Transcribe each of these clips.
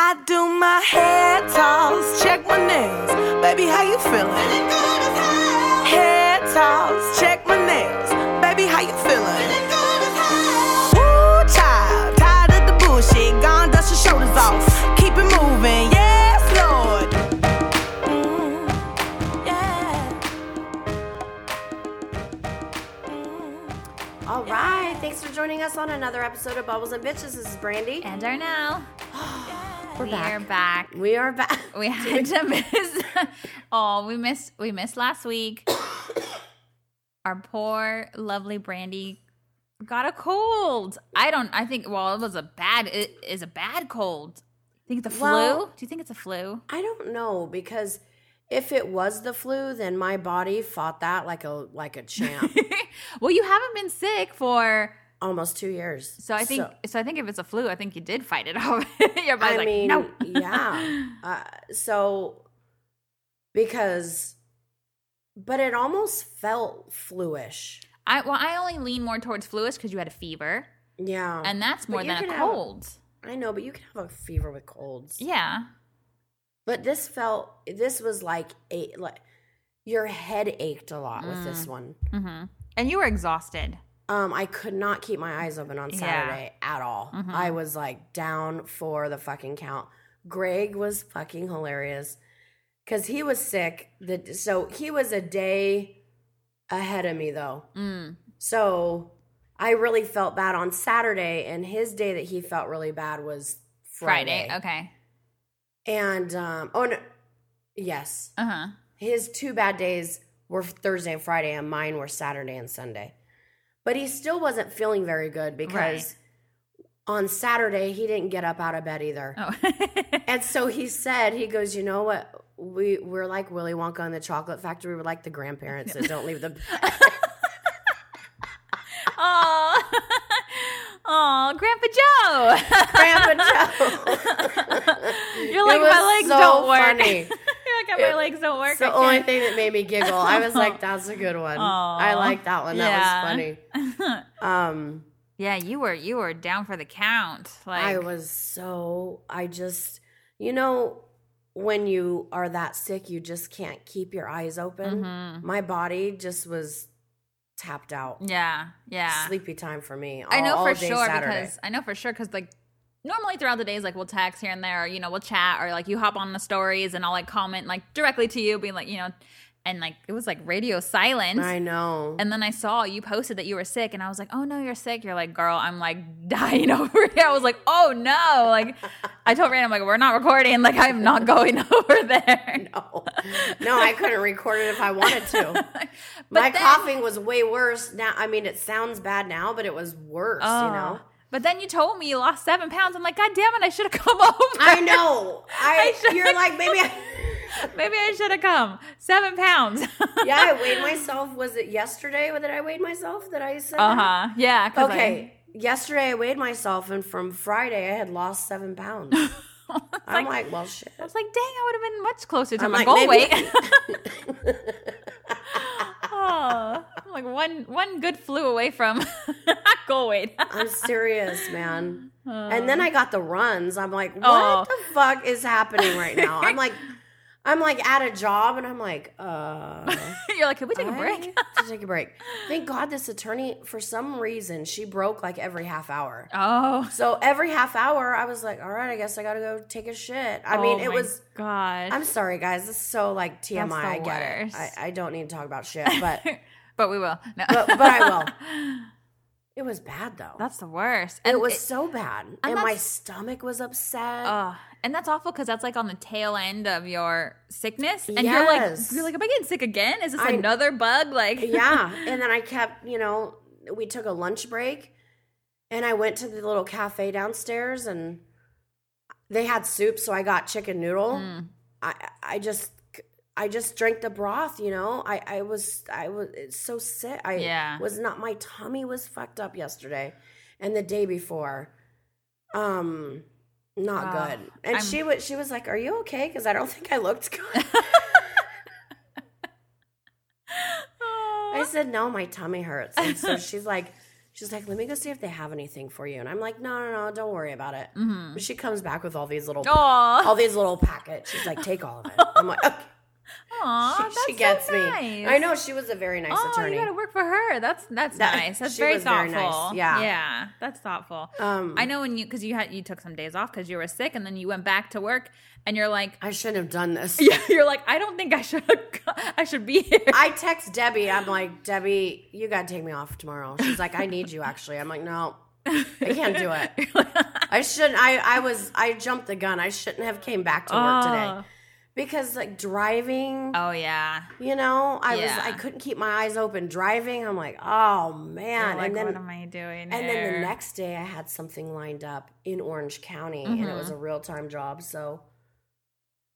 I do my hair toss, check my nails. Baby, how you feeling? Hair toss, check my nails. Baby, how you feeling? Woo, child, tired of the bullshit. Gone, dust your shoulders off. Keep it moving, yes, Lord. Mm, yeah. All right. Thanks for joining us on another episode of Bubbles and Bitches. This is Brandy. And Darnell. We're we back. are back. We are back. We had to miss. oh, we missed. We missed last week. Our poor, lovely Brandy got a cold. I don't. I think. Well, it was a bad. It is a bad cold. Think it's a flu? Well- Do you think it's a flu? I don't know because if it was the flu, then my body fought that like a like a champ. well, you haven't been sick for. Almost two years. So I think. So, I think if it's a flu, I think you did fight it off. Your body's I like, mean, no. yeah. Uh, so because, but it almost felt fluish. I well, I only lean more towards fluish because you had a fever, Yeah, and that's more than a have cold. I know, but you can have a fever with colds. Yeah. But this felt. This was like a like your head ached a lot with this one. Mm-hmm. And you were exhausted. Um, I could not keep my eyes open on Yeah. Saturday at all. Mhm. I was like down for the fucking count. Greg was fucking hilarious because he was sick. The so he was a day ahead of me though. Mm. So I really felt bad on Saturday, and his day that he felt really bad was Friday. Friday. Okay. And um, oh no, yes, Uh huh. his two bad days were Thursday and Friday, and mine were Saturday and Sunday. But he still wasn't feeling very good because on Saturday he didn't get up out of bed either. Oh. And so he said, he goes, you know what? We we're like Willy Wonka in the Chocolate Factory. We're like the grandparents that don't leave the. oh. Oh, Grandpa Joe. Grandpa Joe. You're like my legs so don't work. funny. You're like my It- legs don't work. It's the only thing that made me giggle. I was like, "That's a good one. I like that one. That was funny." Um, yeah, you were you were down for the count. Like I was so. I just, you know, when you are that sick, you just can't keep your eyes open. Mhm. My body just was tapped out. Yeah, yeah. Sleepy time for me. I know all for sure Saturday. because I know for sure because like normally throughout the days like we'll text here and there, or, you know, we'll chat or like you hop on the stories and I'll like comment like directly to you, being like, you know, and like it was like radio silence. I know. And then I saw you posted that you were sick, and I was like, "Oh no, you're sick." You're like, "Girl, I'm like dying over here." I was like, "Oh no!" Like, I told Rand, I'm like, "We're not recording. Like, I'm not going over there." no, no, I couldn't record it if I wanted to. But My then- coughing was way worse now. I mean, it sounds bad now, but it was worse. Oh. You know. But then you told me you lost seven pounds. I'm like, God damn it, I should have come over. I know. I, should've you're like maybe. I, Maybe I should have come. Seven pounds. yeah, I weighed myself. Was it yesterday that I weighed myself? That I said. Uh huh. Yeah. 'cause I- Okay. Yesterday I weighed myself, and from Friday I had lost seven pounds. I'm like, well, shit. I was like, dang, I would have been much closer to I'm my like, goal maybe- weight. oh, I'm like one one good flu away from goal weight. I'm serious, man. and then I got the runs. I'm like, what Oh. the fuck is happening right now? I'm like, I'm like at a job, and I'm like, uh. You're like, can we take a break? to take a break. Thank God this attorney, for some reason, she broke like every half hour. Oh, So every half hour, I was like, all right, I guess I gotta go take a shit. I mean, Oh it my was. God. I'm sorry, guys. This is so like TMI. I get it. I, I don't need to talk about shit, but but we will. No. but, but I will. It was bad though. That's the worst. And it was so bad, and, my stomach was upset. Uh, and that's awful because that's like on the tail end of your sickness, and you're like, you're like, am I getting sick again? Is this I- another bug? Like, yeah, and then I kept, you know, we took a lunch break, and I went to the little cafe downstairs, and they had soup, so I got chicken noodle. Mm. I I just I just drank the broth, you know. I I was I was so sick. I Yeah. was not my tummy was fucked up yesterday and the day before. Um not Ah, good. And I'm- she was she was like, "Are you okay?" cuz I don't think I looked good. I said, "No, my tummy hurts." And so she's like She's like, let me go see if they have anything for you. And I'm like, no, no, no, don't worry about it. Mm-hmm. But she comes back with all these little, Aw. all these little packets. She's like, take all of it. I'm like, okay. Aw, She, she gets so me. I know she was a very nice Oh, attorney. you gotta work for her. That's that's That- nice. That's very was very thoughtful. nice. Yeah. yeah, that's thoughtful. Um, I know when you because you had you took some days off because you were sick, and then you went back to work, and you're like, I shouldn't have done this. yeah, you're like, I don't think I should I should be here. I text Debbie. I'm like, Debbie, you got to take me off tomorrow. She's like, I need you actually. I'm like, no, I can't do it. I shouldn't. I, I was, I jumped the gun. I shouldn't have came back to work Oh. today because like driving, oh yeah, you know, I was, I couldn't keep my eyes open driving. I'm like, oh man. Like and then, what am I doing? and then the next day I had something lined up in Orange County and it Mm-hmm. was a real time job. So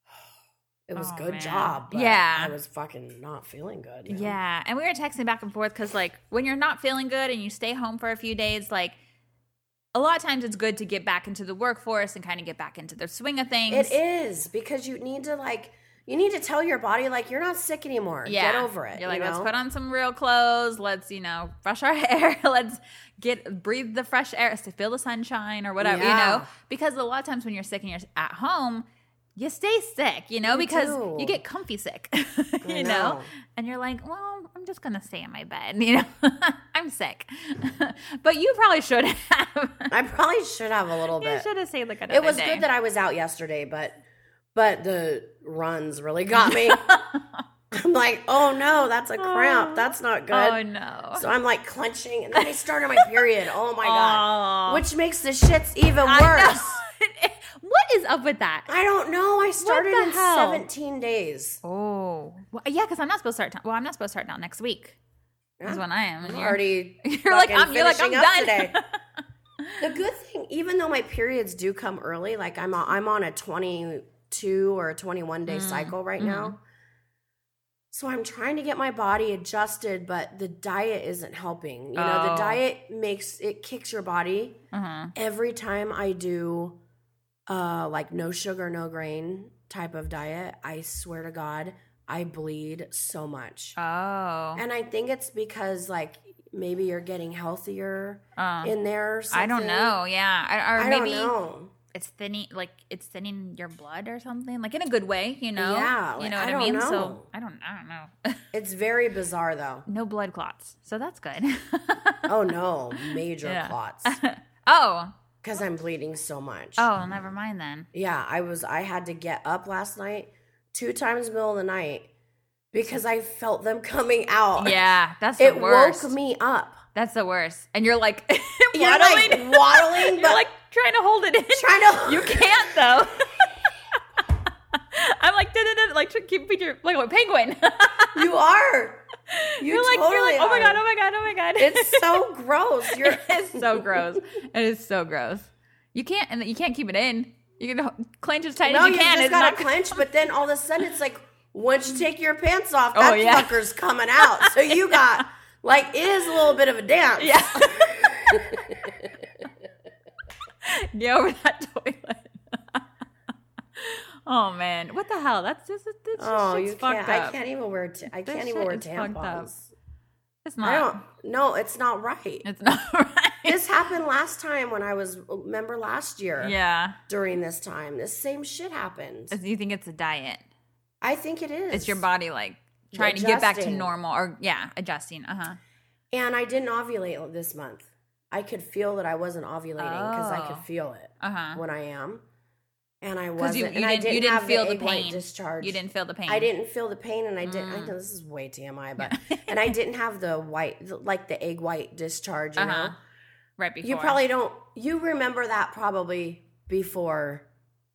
it was Oh, good man. job. But Yeah. I was fucking not feeling good. know? Yeah, and we were texting back and forth because like when you're not feeling good and you stay home for a few days, like. A lot of times it's good to get back into the workforce and kind of get back into the swing of things. It is because you need to like you need to tell your body like you're not sick anymore. Yeah. Get over it. You're like, you let's put on some real clothes. Let's, you know, brush our hair. let's get breathe the fresh air, to feel the sunshine or whatever, you know? Because a lot of times when you're sick and you're at home, you stay sick, you know, You because do. you get comfy sick, you know? know. And you're like, well, I'm just to stay in my bed, you know? I'm sick. but you probably should have. I probably should have a little you bit. should have stayed like another It was day. good that I was out yesterday, but but the runs really got me. I'm like, oh no, that's a cramp. Oh. That's not good. Oh, no. So I'm like clenching, and then I started my period. Oh my Aw. god, which makes the shits even worse. Is up with that? I don't know. I started in hell? 17 days. Oh, well, yeah, because I'm not supposed to start. Well, I'm not supposed to start now next week. Is when I am. and I'm you're- already You're like I'm. You're like I'm done. today. The good thing, even though my periods do come early, like I'm on, I'm on a 22 or a 21 Mm, day cycle right now. mm-hmm. So I'm trying to get my body adjusted, but the diet isn't helping. You know, the Oh. diet makes it kicks your body uh-huh. every time I do uh like no sugar, no grain type of diet. I swear to God, I bleed so much. Oh, And I think it's because like maybe you're getting healthier Uh, in there. I don't know. Yeah, I, or I maybe don't know. it's thinning, like it's thinning your blood or something, like in a good way. You know? Yeah, you know what I, don't mean. know. So I don't. I don't know. It's very bizarre though. no blood clots, so that's good. Oh no, major Yeah. clots oh, because I'm bleeding so much. oh, never mind then. Yeah, I was. I had to get up last night two times middle of the night because I felt them coming out. Yeah, that's the worst. it worst. woke me up. That's the worst. And you're like You're like waddling. waddling, You're like trying to hold it in. trying to. You can't though. I'm like, like keep your like a penguin. You are. You you're like, totally you're like, oh my god, oh my god, oh my god. It's so gross. You're. it's so gross. It is so gross. You can't, and you can't keep it in. You can clench as tight No, as you you can. just It's gotta not clench, but then all of a sudden it's like once you take your pants off, Oh, that yeah. fucker's coming out. So you got like it is a little bit of a dance. Yeah. Get over that toilet. Oh man, what the hell? That's just it's just Oh, you fucked can't. I can't even wear. T- I This can't even wear tampons. It's I not. don't. No, it's not right. It's not right. this happened last time when I was. Remember last year? yeah. During this time, this same shit happened. You think it's a diet? I think it is. It's your body like trying to get back to normal or yeah, adjusting. Uh huh. And I didn't ovulate this month. I could feel that I wasn't ovulating because I Oh. could feel it Uh huh. when I am. And I wasn't. you, and you I didn't, you didn't feel the, white pain. discharge. You didn't feel the pain. I didn't feel the pain, and I didn't. I Mm. know this is way TMI, but and I didn't have the white, like the egg white discharge. You Uh-huh. know, right before. you probably don't. You remember that probably before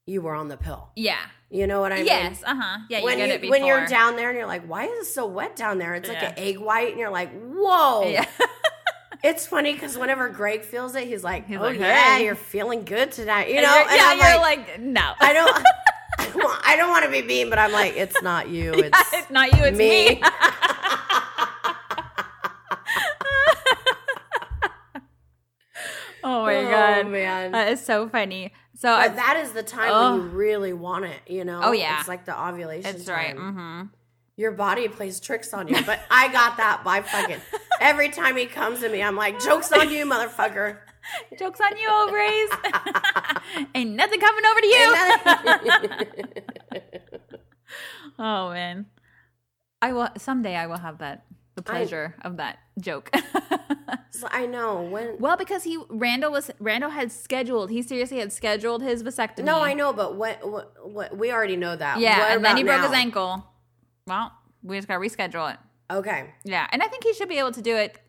you were on the pill. Yeah. You know what I mean? yes. Uh huh. Yeah. when you you when you're down there and you're like, why is it so wet down there? It's like Yeah. an egg white, and you're like, whoa. Yeah. It's funny because whenever Greg feels it, he's like, He's "Oh like, yeah, "Hey." you're feeling good tonight," you know. you're- and yeah. I'm you're like, like, no. I don't, I don't, I don't want to be mean, but I'm like, it's not you. It's it's not you. It's me. me. oh my Oh, god, man. that is so funny. So but that is the time Ugh. when you really want it. You know. Oh, yeah. it's like the ovulation. it's right. Mm-hmm. Your body plays tricks on you, but I got that by fucking every time he comes to me, I'm like, joke's on you, motherfucker. Joke's on you, ovaries. Ain't nothing coming over to you. oh man. I will someday I will have that the pleasure of that joke. So I know when. well, because he Randall was Randall had scheduled. He seriously had scheduled his vasectomy. No, I know, but what? What? what we already know that. Yeah, What and then he broke his ankle. Well, we just got to reschedule it. Okay. Yeah, and I think he should be able to do it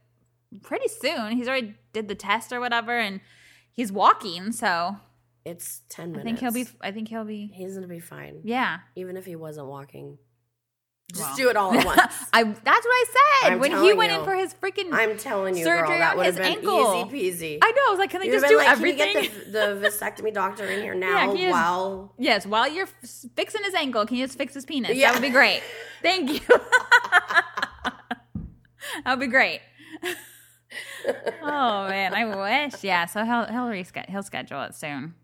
pretty soon. He's already did the test or whatever, and he's walking, so It's ten minutes. I think he'll be. I think he'll be. He's gonna be fine, Yeah, even if he wasn't walking. Just do it all at once. I. That's what I said I'm when he went you. in for his freaking. I'm telling you, Surgery girl, that on his ankle. easy peasy. I know. I was like, can they You'd just do like, everything? Can you get the, the vasectomy doctor in here now? just- while yes, while you're f- fixing his ankle, can you just fix his penis? Yeah. That would be great. Thank you. that would be great. oh man, I wish. Yeah, so he'll he'll reschedule he'll schedule it soon.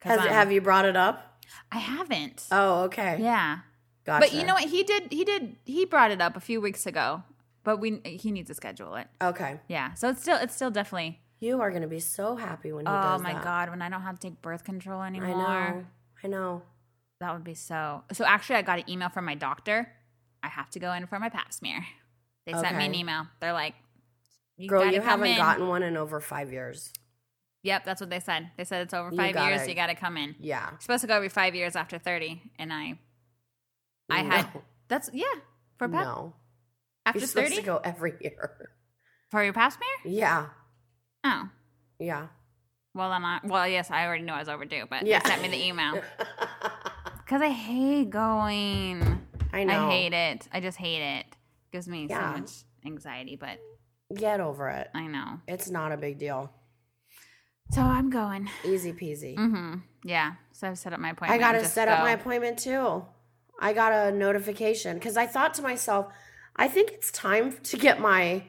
has, have you brought it up? I haven't. Oh, okay. yeah, gotcha. but you know what? He did. He did. He brought it up a few weeks ago, but we he needs to schedule it. Okay, Yeah, so it's still it's still definitely. you are gonna be so happy when he Oh does my that. god, when I don't have to take birth control anymore. I know. I know. That would be so. So actually, I got an email from my doctor. I have to go in for my Pap smear. They sent me an email. They're like, "You Girl, you come haven't in." gotten one in over five years. Yep, that's what they said. They said it's over You five years. gotta- You got to come in. Yeah. You're supposed to go every five years after thirty, and I, I had that's yeah for Pap no. after You're supposed thirty to go every year. for your Pap smear. Yeah. Oh, Yeah. well then I well yes I already knew I was overdue, but Yeah. they sent me the email because I hate going. I know. I hate it. I just hate it. Gives me Yeah. so much anxiety, but Get over it. I know. It's not a big deal. So I'm going. Easy peasy. Mm-hmm. Yeah. So I've set up my appointment. I got to set up my appointment too. I got a notification because I thought to myself, I think it's time to get my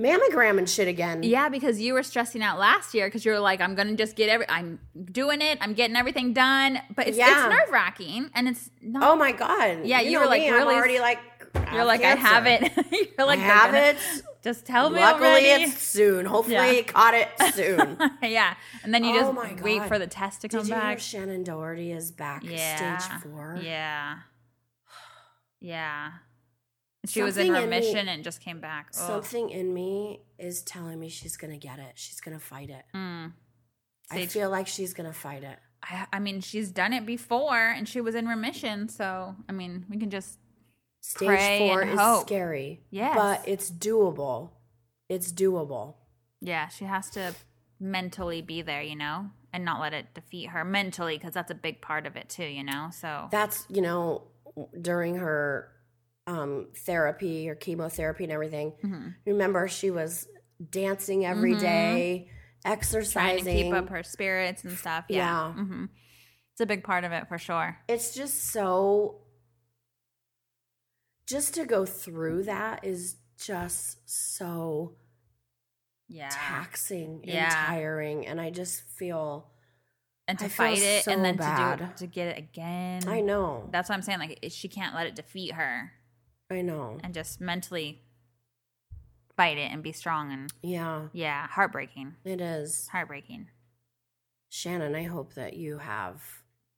mammogram and shit again. Yeah, because you were stressing out last year because you were like, I'm gonna just get every, I'm doing it, I'm getting everything done, but it's, Yeah. it's nerve wracking and it's not. Oh my god. Yeah, you know were, like, me, really- I'm already like. you're like, I have it. you're like, I have gonna- it. Just tell me Luckily, it's soon. Hopefully, Yeah. caught it soon. yeah, and then you Oh just wait for the test to come Did you back. hear Shannen Doherty is back yeah. stage four? Yeah. Yeah. She was in Something in me- remission and just came back. Ugh. Something in me is telling me she's gonna get it. She's gonna fight it. Mm. I feel like she's gonna fight it. I, I mean, she's done it before and she was in remission. So, I mean, we can just Stage Pray four is hope. scary. Yes. But it's doable. It's doable. Yeah, she has to mentally be there, you know, and not let it defeat her mentally because that's a big part of it too, you know. So That's, you know, during her um therapy or chemotherapy and everything. Mhm. Remember she was dancing every Mhm. day, trying exercising. to keep up her spirits and stuff. Yeah, Yeah. hmm it's a big part of it for sure. it's just so just to go through that is just so Yeah, taxing and Yeah. tiring and i just feel and to I fight it so and then to bad. do to get it again. i know That's what I'm saying. Like she can't let it defeat her, i know and just mentally fight it and be strong. And yeah yeah, heartbreaking, it is heartbreaking. shannon i hope that you have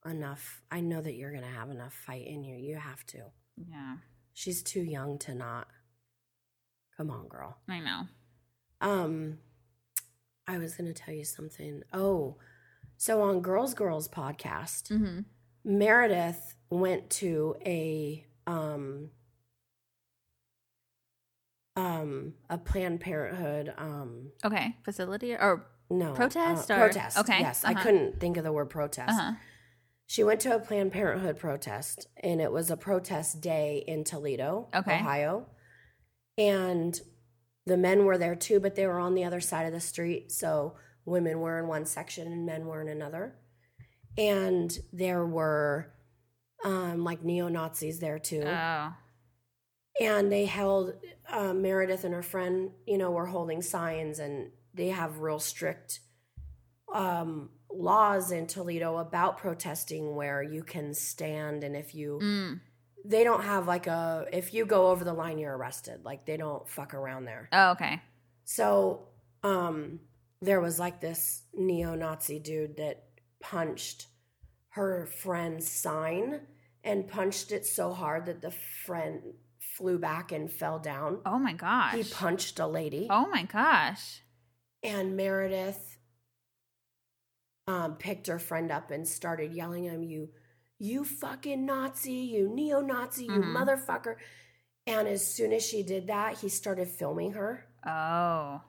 enough i know that you're gonna have enough fight in you you have to Yeah, she's too young to not come on girl I know. Um, I was going to tell you something. Oh, so on Girls Girls podcast, hmm Meredith went to a um um a Planned Parenthood um Okay, facility or no Protest uh, or- protest. okay, yes, I uh-huh. couldn't think of the word protest. uh huh. She went to a Planned Parenthood protest, and it was a protest day in Toledo, Okay. Ohio. And the men were there too, but they were on the other side of the street. So women were in one section and men were in another. And there were um, like neo Nazis there too. Oh, and they held uh, Meredith and her friend, you know, were holding signs, and they have real strict um, laws in Toledo about protesting where you can stand, and if you mm. they don't have like a if you go over the line you're arrested. Like they don't fuck around there. Oh, okay. So, um, there was like this neo-Nazi dude that punched her friend's sign and punched it so hard that the friend flew back and fell down. Oh my gosh. He punched a lady. Oh my gosh. And Meredith um, picked her friend up and started yelling at him, You, you fucking Nazi, you neo Nazi, you Mhm. motherfucker. And as soon as she did that, he started filming her. Oh.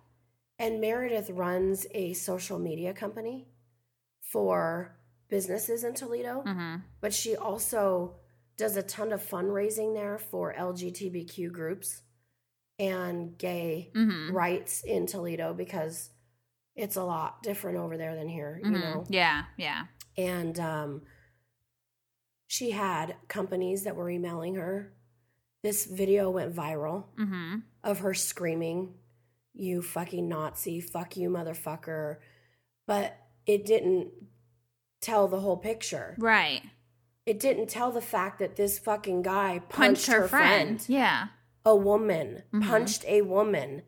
And Meredith runs a social media company for businesses in Toledo, Mm-hmm. but she also does a ton of fundraising there for LGBTQ groups and gay Mm-hmm. rights in Toledo because it's a lot different over there than here, you know. Yeah, yeah. And um, she had companies that were emailing her. This video went viral Mm-hmm. of her screaming, You fucking Nazi, fuck you, motherfucker. But it didn't tell the whole picture. Right. It didn't tell the fact that this fucking guy Punched punched, her, friend. Yeah. a woman, Mhm. punched a woman.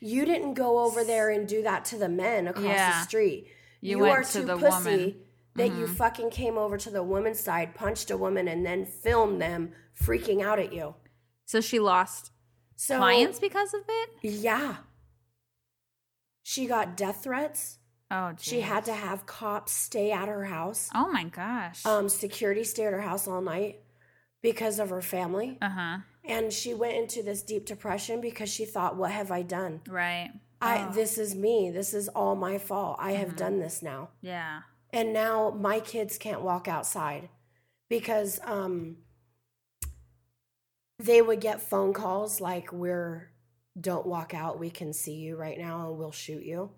You didn't go over there and do that to the men across Yeah. the street. You, You, are to too the pussy woman. that you Mhm. fucking came over to the woman's side, punched a woman, and then filmed them freaking out at you. So she lost So clients because of it? Yeah. She got death threats. Oh, She had to have cops stay at her house. Oh my gosh. Um, security stay at her house all night because of her family. uh huh. And she went into this deep depression because she thought, "What have I done? Right. I Oh. this is me. This is all my fault. I have Mhm. done this now." Yeah. And now my kids can't walk outside because um they would get phone calls like we're don't walk out, we can see you right now and we'll shoot you.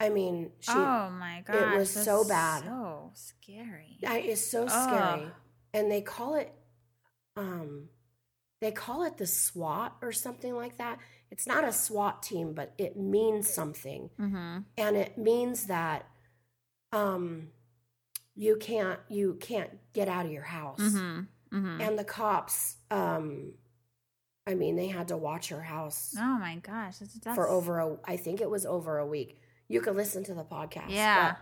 I mean, she oh my gosh. was so bad. So scary. I, it's so Ugh. scary. And they call it um they call it the SWAT or something like that. It's not a SWAT team, but it means something. Mm-hmm. And it means that um you can't you can't get out of your house. Mm-hmm. Mm-hmm. And the cops um I mean, they had to watch her house oh my gosh. That's, that's for over a I think it was over a week. You could listen to the podcast. Yeah.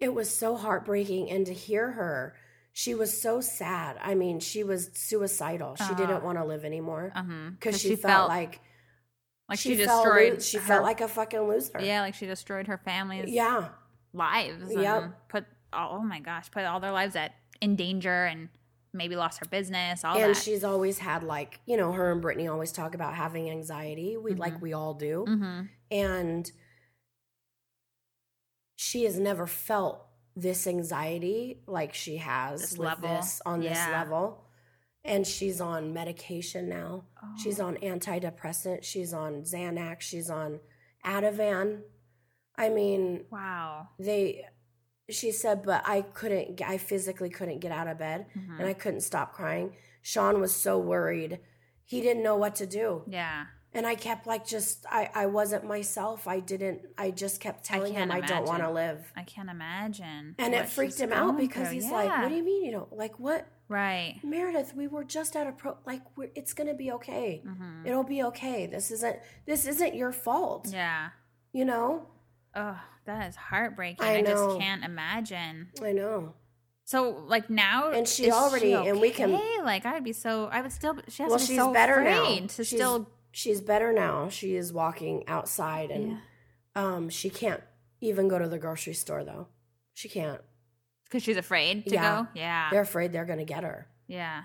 it was so heartbreaking and to hear her she was so sad i mean she was suicidal she Uh-huh. didn't want to live anymore Uh-huh. because she, felt, like like she, she, destroyed. lo- she her- felt like a fucking loser yeah, like she destroyed her family's yeah lives. Yep. Put all, oh my gosh, put all their lives at in danger and maybe lost her business. All and that. she's always had like you know her and brittany always talk about having anxiety we like Mhm. we all do mm-hmm. and she has never felt this anxiety like she has This with level. this on this level and she's on medication now she's Oh. on antidepressant she's on xanax she's on ativan i mean wow. they she said but i couldn't i physically couldn't get out of bed Mhm. and i couldn't stop crying sean was so worried he didn't know what to do yeah. And I kept like just I I wasn't myself. I didn't. I just kept telling him can't I don't want to live, I can't imagine. and it freaked him out because through. he's like, "What do you mean you don't like what Right. Meredith? We were just at a pro. Like we're, it's gonna be okay. Mm-hmm. It'll be okay. This isn't this isn't your fault. Yeah. You know. Oh, that is heartbreaking. I I, just can't imagine. I know. So, like now, And she already- okay? and we can- like. I'd be so. I would still. She has Well, to be she's so better now. to She's- still. She's better now. She is walking outside, and um, she can't even go to the grocery store though. She can't. because she's afraid to Yeah. go. Yeah. They're afraid they're gonna get her. Yeah.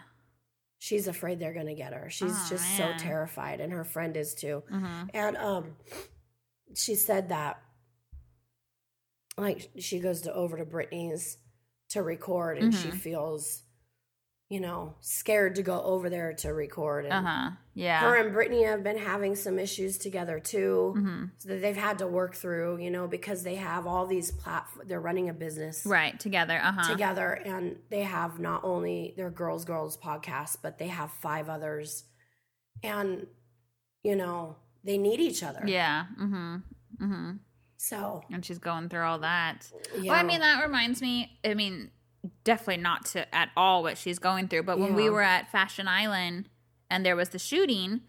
she's afraid they're going to get her. She's Oh, just man. so terrified and her friend is too. Mm-hmm. And um she said that like she goes to over to Brittany's to record and she Mhm. feels you know, scared to go over there to record and Uh huh. Yeah. her and Brittany have been having some issues together too mm-hmm. so that they've had to work through, you know, because they have all these platforms. They're running a business Right. Together. Uh huh. together and they have not only their girls girls podcast but they have five others and you know they need each other Yeah. Mm-hmm. Mm-hmm. so And she's going through all that. yeah Well, I mean, that reminds me. I mean, definitely not to at all what she's going through. But when we were at Fashion Island and there was the shooting,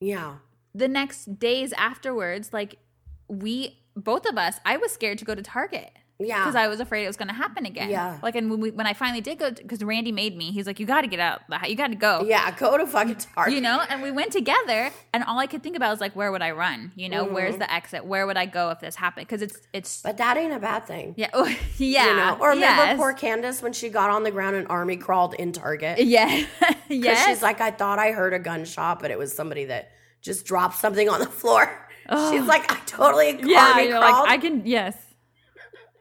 Yeah. the next days afterwards, like we both of us, I was scared to go to Target. Yeah. Because I was afraid it was going to happen again. Yeah. Like, and when, we, when I finally did go, because Randy made me, he's like, you got to get out. You got to go. yeah, go to fucking Target. You know, and we went together, and all I could think about was like, where would I run? You know, where's Mm-hmm. the exit? Where would I go if this happened? Because it's it's But that ain't a bad thing. yeah, oh, yeah. You know? Or remember yes. poor Candace when she got on the ground and army crawled in Target? Yeah, Because yes. she's like, I thought I heard a gunshot, but it was somebody that just dropped something on the floor. She's like, I totally yeah, army crawled. like, I can, yes.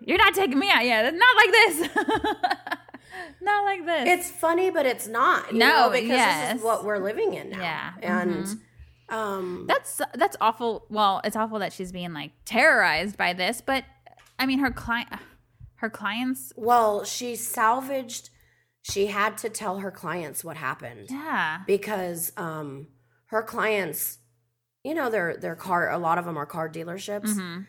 You're not taking me out. Yeah, that's not like this. not like this. it's funny, but it's not. You No, know, because this is what we're living in now. Yeah, And um that's that's awful. Well, it's awful that she's being like terrorized by this, but I mean, her client, her clients, well, she salvaged she had to tell her clients what happened. yeah, Because um her clients, you know, they're they're car a lot of them are car dealerships. hmm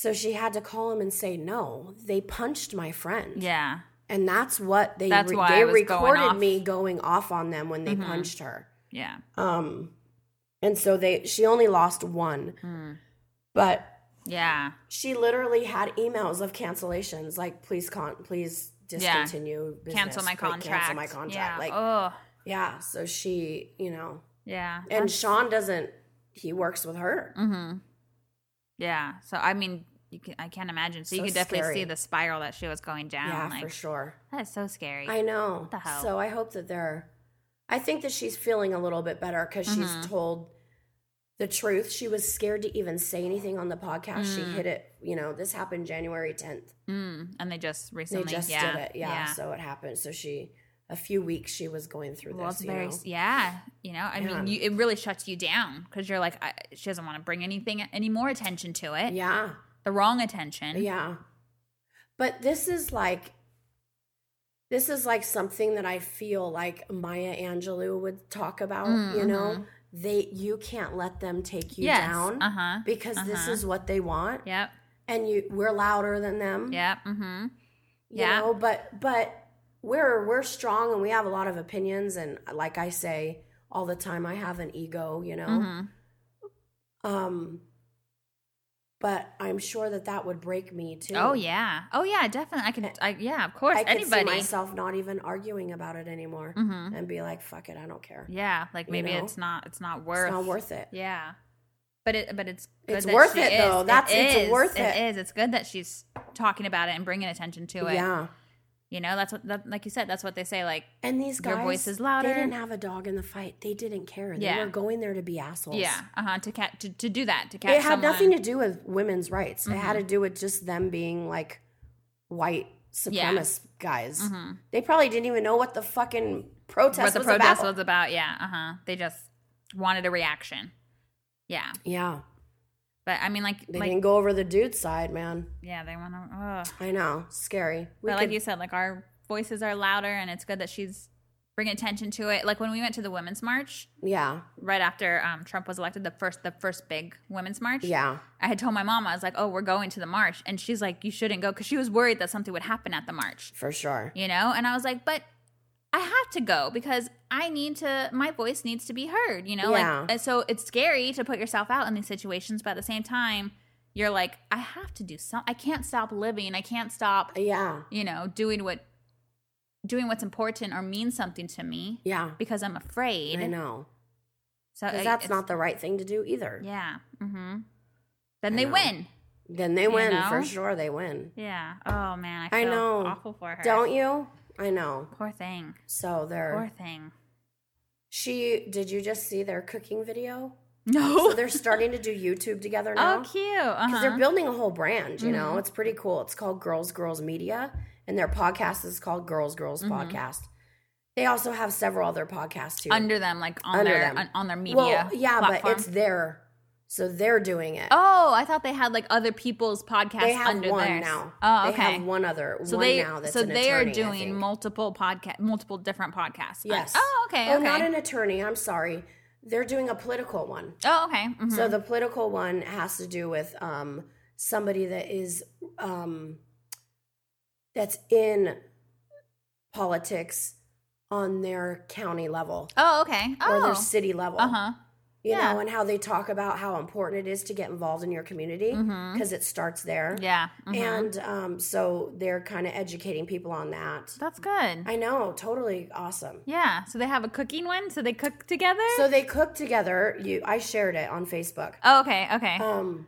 So she had to call him and say, "No, they punched my friend." yeah, And that's what they That's re- they going recorded off. me going off on them when they Mhm. punched her. yeah. Um and so they she only lost one. Mm. But Yeah. she literally had emails of cancellations like please con please Yeah. discontinue business. Cancel my Like, contract. Cancel my contract. Yeah. Like oh, yeah, so she, you know, yeah. and Sean doesn't he works with her. Mm-hmm. Yeah. So I mean, you can. I can't imagine. So, you So could definitely scary. see the spiral that she was going down. yeah, like for sure. that is so scary. I know. the hell? So I hope that they're. I think that she's feeling a little bit better because Mhm. she's told the truth. She was scared to even say anything on the podcast. She Mm. hid it. You know, this happened January tenth. mm. And they just They recently. just yeah, did it. Yeah, So it happened. So she, a few weeks, she was going through Well, this. it's you know? yeah, you know, I Yeah. mean, you, it really shuts you down because you're like, I, she doesn't want to bring anything, any more attention to it, Yeah. the wrong attention. Yeah. But this is like this is like something that I feel like Maya Angelou would talk about, you know? Mhm. They you can't let them take you yes. down Uh huh. because this uh-huh. is what they want Yep. and you we're louder than them. Yep. Mm-hmm. You Yeah. know, but but we're we're strong and we have a lot of opinions and like I say all the time I have an ego, you know. Mm-hmm. Um but I'm sure that that would break me too. Oh yeah. Oh yeah. Definitely. I can. I yeah. Of course. I could Anybody. see myself not even arguing about it anymore mm-hmm. and be like, "Fuck it, I don't care. Yeah. Like You maybe know? it's not. It's not worth. It's not worth it." Yeah. But it. But it's. It's worth it, is. though. That's- it's is. worth it. It is. It's good that she's talking about it and bringing attention to it. Yeah, You know. That's what. That, like you said. That's what they say. Like. and these guys, Your voice is louder. They didn't have a dog in the fight. They didn't care. They Yeah. were going there to be assholes. Yeah. Uh huh. To catch. To, to do that. To catch. it had someone. nothing to do with women's rights. It had to do with just them being like white Yeah. supremacist guys. Mm-hmm. They probably didn't even know what the fucking protest What the was protest about. was about. Yeah. Uh huh. They just wanted a reaction. Yeah. yeah, But I mean, like. they like didn't go over the dude side, man. yeah. They want to. I know, scary. We but like you said, like our voices are louder, and it's good that she's bringing attention to it. Like when we went to the women's march yeah, right after um, Trump was elected, the first the first big women's march. yeah, I had told my mom I was like, "Oh, we're going to the march," and she's like, "You shouldn't go," because she was worried that something would happen at the march. for sure. You know, and I was like, "But." I have to go because I need to. My voice needs to be heard. You know, Yeah. like so it's scary to put yourself out in these situations, but at the same time, you're like, I have to do something. I can't stop living. I can't stop Yeah, you know, doing what doing what's important or means something to me yeah. because I'm afraid. I know. So I- that's not the right thing to do either. Yeah. Mm-hmm. Then I they know. win. Then they You win know? for sure. They win. Yeah. Oh man, I I know. awful for her. Don't you? I know. Poor thing. So they're Poor thing. she. Did you just see their cooking video? No. So they're starting to do YouTube together now oh, cute. because Uh-huh. they're building a whole brand. You know, Mhm. it's pretty cool. It's called Girls Girls Media, and their podcast is called Girls Girls Mhm. Podcast. They also have several other podcasts too. under them, like on Under their them. On, on their media. well, yeah, platform. but it's their. So they're doing it. Oh, I thought they had like other people's podcasts they have under one theirs. now. Oh, okay. They have one other. so one they now that's so they are attorney, I doing multiple podcast, multiple different podcasts. Yes. Oh, okay. Oh, okay. not an attorney. I'm sorry. They're doing a political one. oh, okay. mhm. So the political one has to do with um, somebody that is. Um, that's in politics on their county level Oh, okay. or Oh. their city level. Uh huh. You yeah. know, and how they talk about how important it is to get involved in your community because it starts there. Mm-hmm. Yeah. mhm. And um, so they're kind of educating people on that. That's good. I know, totally awesome. yeah. So they have a cooking one. So they cook together. So they cook together. You, I shared it on Facebook. oh, okay. Okay. Um,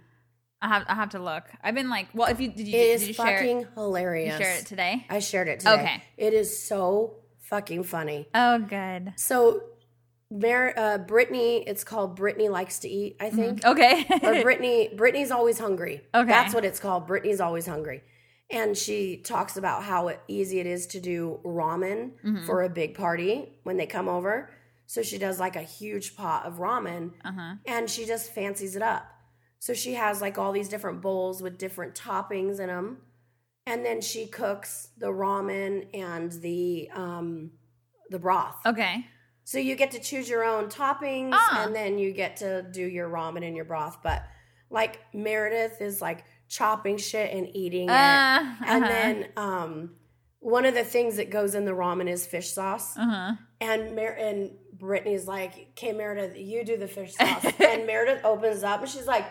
I have. I have to look. I've been like, well, if you did you, it is did you share fucking it? hilarious. You shared it today. I shared it today. Okay. It is so fucking funny. Oh, good. So, Mar- uh, Brittany, it's called Brittany Likes to Eat, I think. Okay. or Brittany, Brittany's always hungry. Okay. That's what it's called. Brittany's always hungry. And she talks about how it, easy it is to do ramen Mm-hmm. for a big party when they come over. So she does like a huge pot of ramen uh huh. and she just fancies it up. So she has like all these different bowls with different toppings in them. And then she cooks the ramen and the um the broth. Okay. So you get to choose your own toppings Ah. and then you get to do your ramen and your broth. But like Meredith is like chopping shit and eating it. Uh, And uh-huh. then um one of the things that goes in the ramen is fish sauce. Uh huh. And Mer- and Brittany's like, "Okay, Meredith, you do the fish sauce." and Meredith opens up and she's like,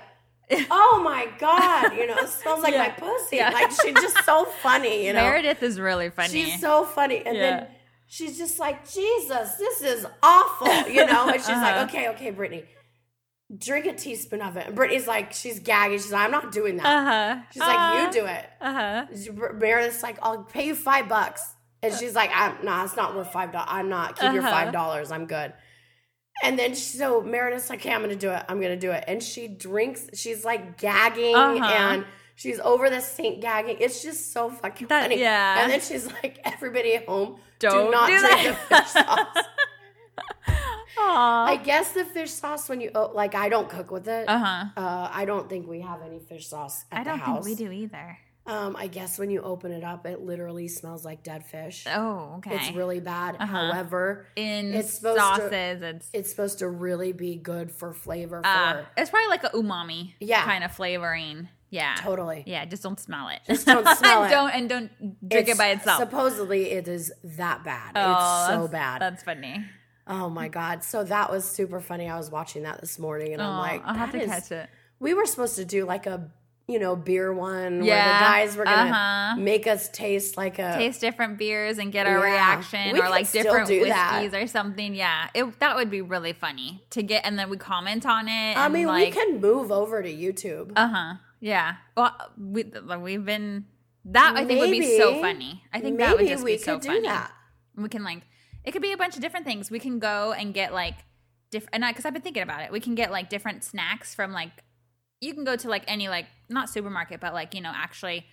"Oh my god, you know, it smells like Yeah. my pussy." Yeah. Like she's just so funny, you know. Meredith is really funny. She's so funny, and Yeah. then she's just like, "Jesus, this is awful," you know. And she's Uh-huh. like, "Okay, okay, Brittany." Drink a teaspoon of it. And Brittany's like, she's gagging. She's like, I'm not doing that. uh huh. She's like, you do it. Uh huh. Meredith's like, I'll pay you five bucks. And she's like, I'm nah, it's not worth five dollars. I'm not. Keep your Uh-huh. five dollars. I'm good. And then so Meredith's like, okay, I'm gonna do it. I'm gonna do it. And she drinks. She's like gagging Uh-huh. and she's over the sink gagging. It's just so fucking That- funny. yeah. And then she's like, everybody at home, Don't do not do drink that. the fish sauce. Aw. I guess the fish sauce when you oh, like, I don't cook with it. Uh huh. Uh, I don't think we have any fish sauce at I don't think we do either. Um, I guess when you open it up, it literally smells like dead fish. Oh, okay. It's really bad. Uh-huh. However, in it's supposed to- sauces. it's it's supposed to really be good for flavor. For uh, it's probably like a umami Yeah. kind of flavoring. Yeah. totally. Yeah, just don't smell it. Just don't smell and it. Don't and don't drink it by itself. Supposedly, it is that bad. oh, it's so that's- bad. That's funny. oh my god! So that was super funny. I was watching that this morning, and I'm Oh, like, I'll have to is- catch it. We were supposed to do like a you know beer one where the Yeah, guys were gonna uh-huh. make us taste like a Taste different beers and get our Yeah. reaction, or like different do that. whiskeys or something. Yeah, it, that would be really funny to get, and then we comment on it. I mean, like, we can move over to YouTube. Uh huh. Yeah. Well, we, we've been that I think would be so funny. I think that would just be so funny. that. We can like it could be a bunch of different things. We can go and get like different, and because I've been thinking about it, we can get like different snacks from like you can go to like any like not supermarket, but like you know actually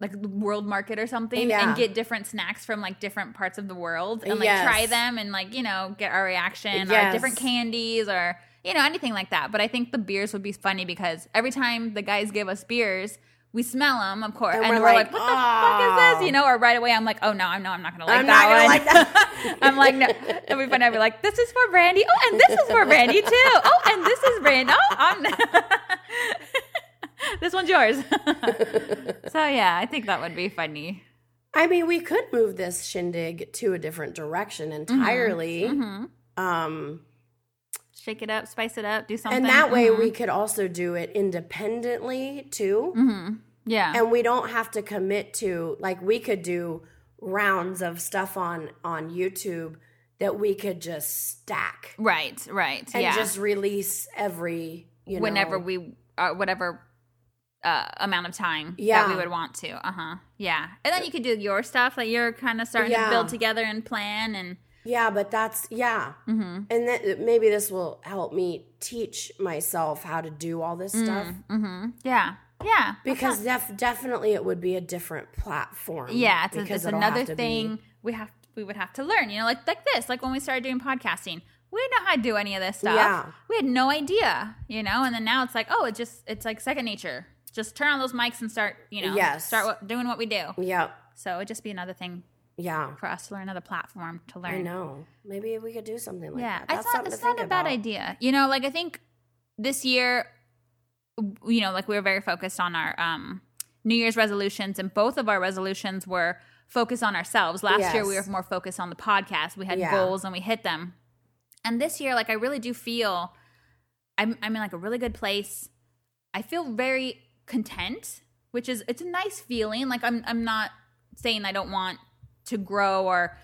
like world market or something Yeah. and get different snacks from like different parts of the world and like Yes. try them and like you know get our reaction or different candies or you know anything like that. But i think the beers would be funny because every time the guys give us beers we smell them of course. And and, we're we're, like, like, what the fuck is "Oh." this? You know or right away i'm like oh no i'm no i'm not gonna like I'm that not gonna one. like that. i'm like no. Be funny i'll be like this is for brandy oh and this is for brandy too. Oh and this is brandy oh i'm this one's yours. So yeah i think that would be funny. I mean, we could move this shindig to a different direction entirely. hmm Um, shake it up spice it up do something and that way Mhm. we could also do it independently too. Mhm. yeah And we don't have to commit to like we could do rounds of stuff on on YouTube that we could just stack right right and yeah just release every you know whenever we uh, whatever uh, amount of time Yeah. that we would want to. Uh huh. Yeah, and then you could do your stuff that you're kind of starting Yeah. to build together and plan and. Yeah, but that's yeah. Mm-hmm. And then maybe this will help me teach myself how to do all this stuff Mm-hmm. Yeah. Yeah. because def- definitely it would be a different platform. Yeah, it's, a, because it's another to be- thing we have we would have to learn. You know, like like this, like when we started doing podcasting, we didn't know how to do any of this stuff. Yeah. We had no idea, you know, and then now it's like, oh, it just it's like second nature. Just turn on those mics and start, you know, Yes. start what, doing what we do. Yeah, So it'd just be another thing yeah. for us to learn another platform to learn. I know. Maybe we could do something like yeah, that. That's it's not something it's not a bad idea. You know, like I think this year, you know, like we were very focused on our um New Year's resolutions, and both of our resolutions were focus on ourselves. Last year we were more focused on the podcast. We had Yeah. goals and we hit them. And this year, like I really do feel I'm I'm in like a really good place. I feel very content, which is it's a nice feeling. Like I'm I'm not saying I don't want to grow or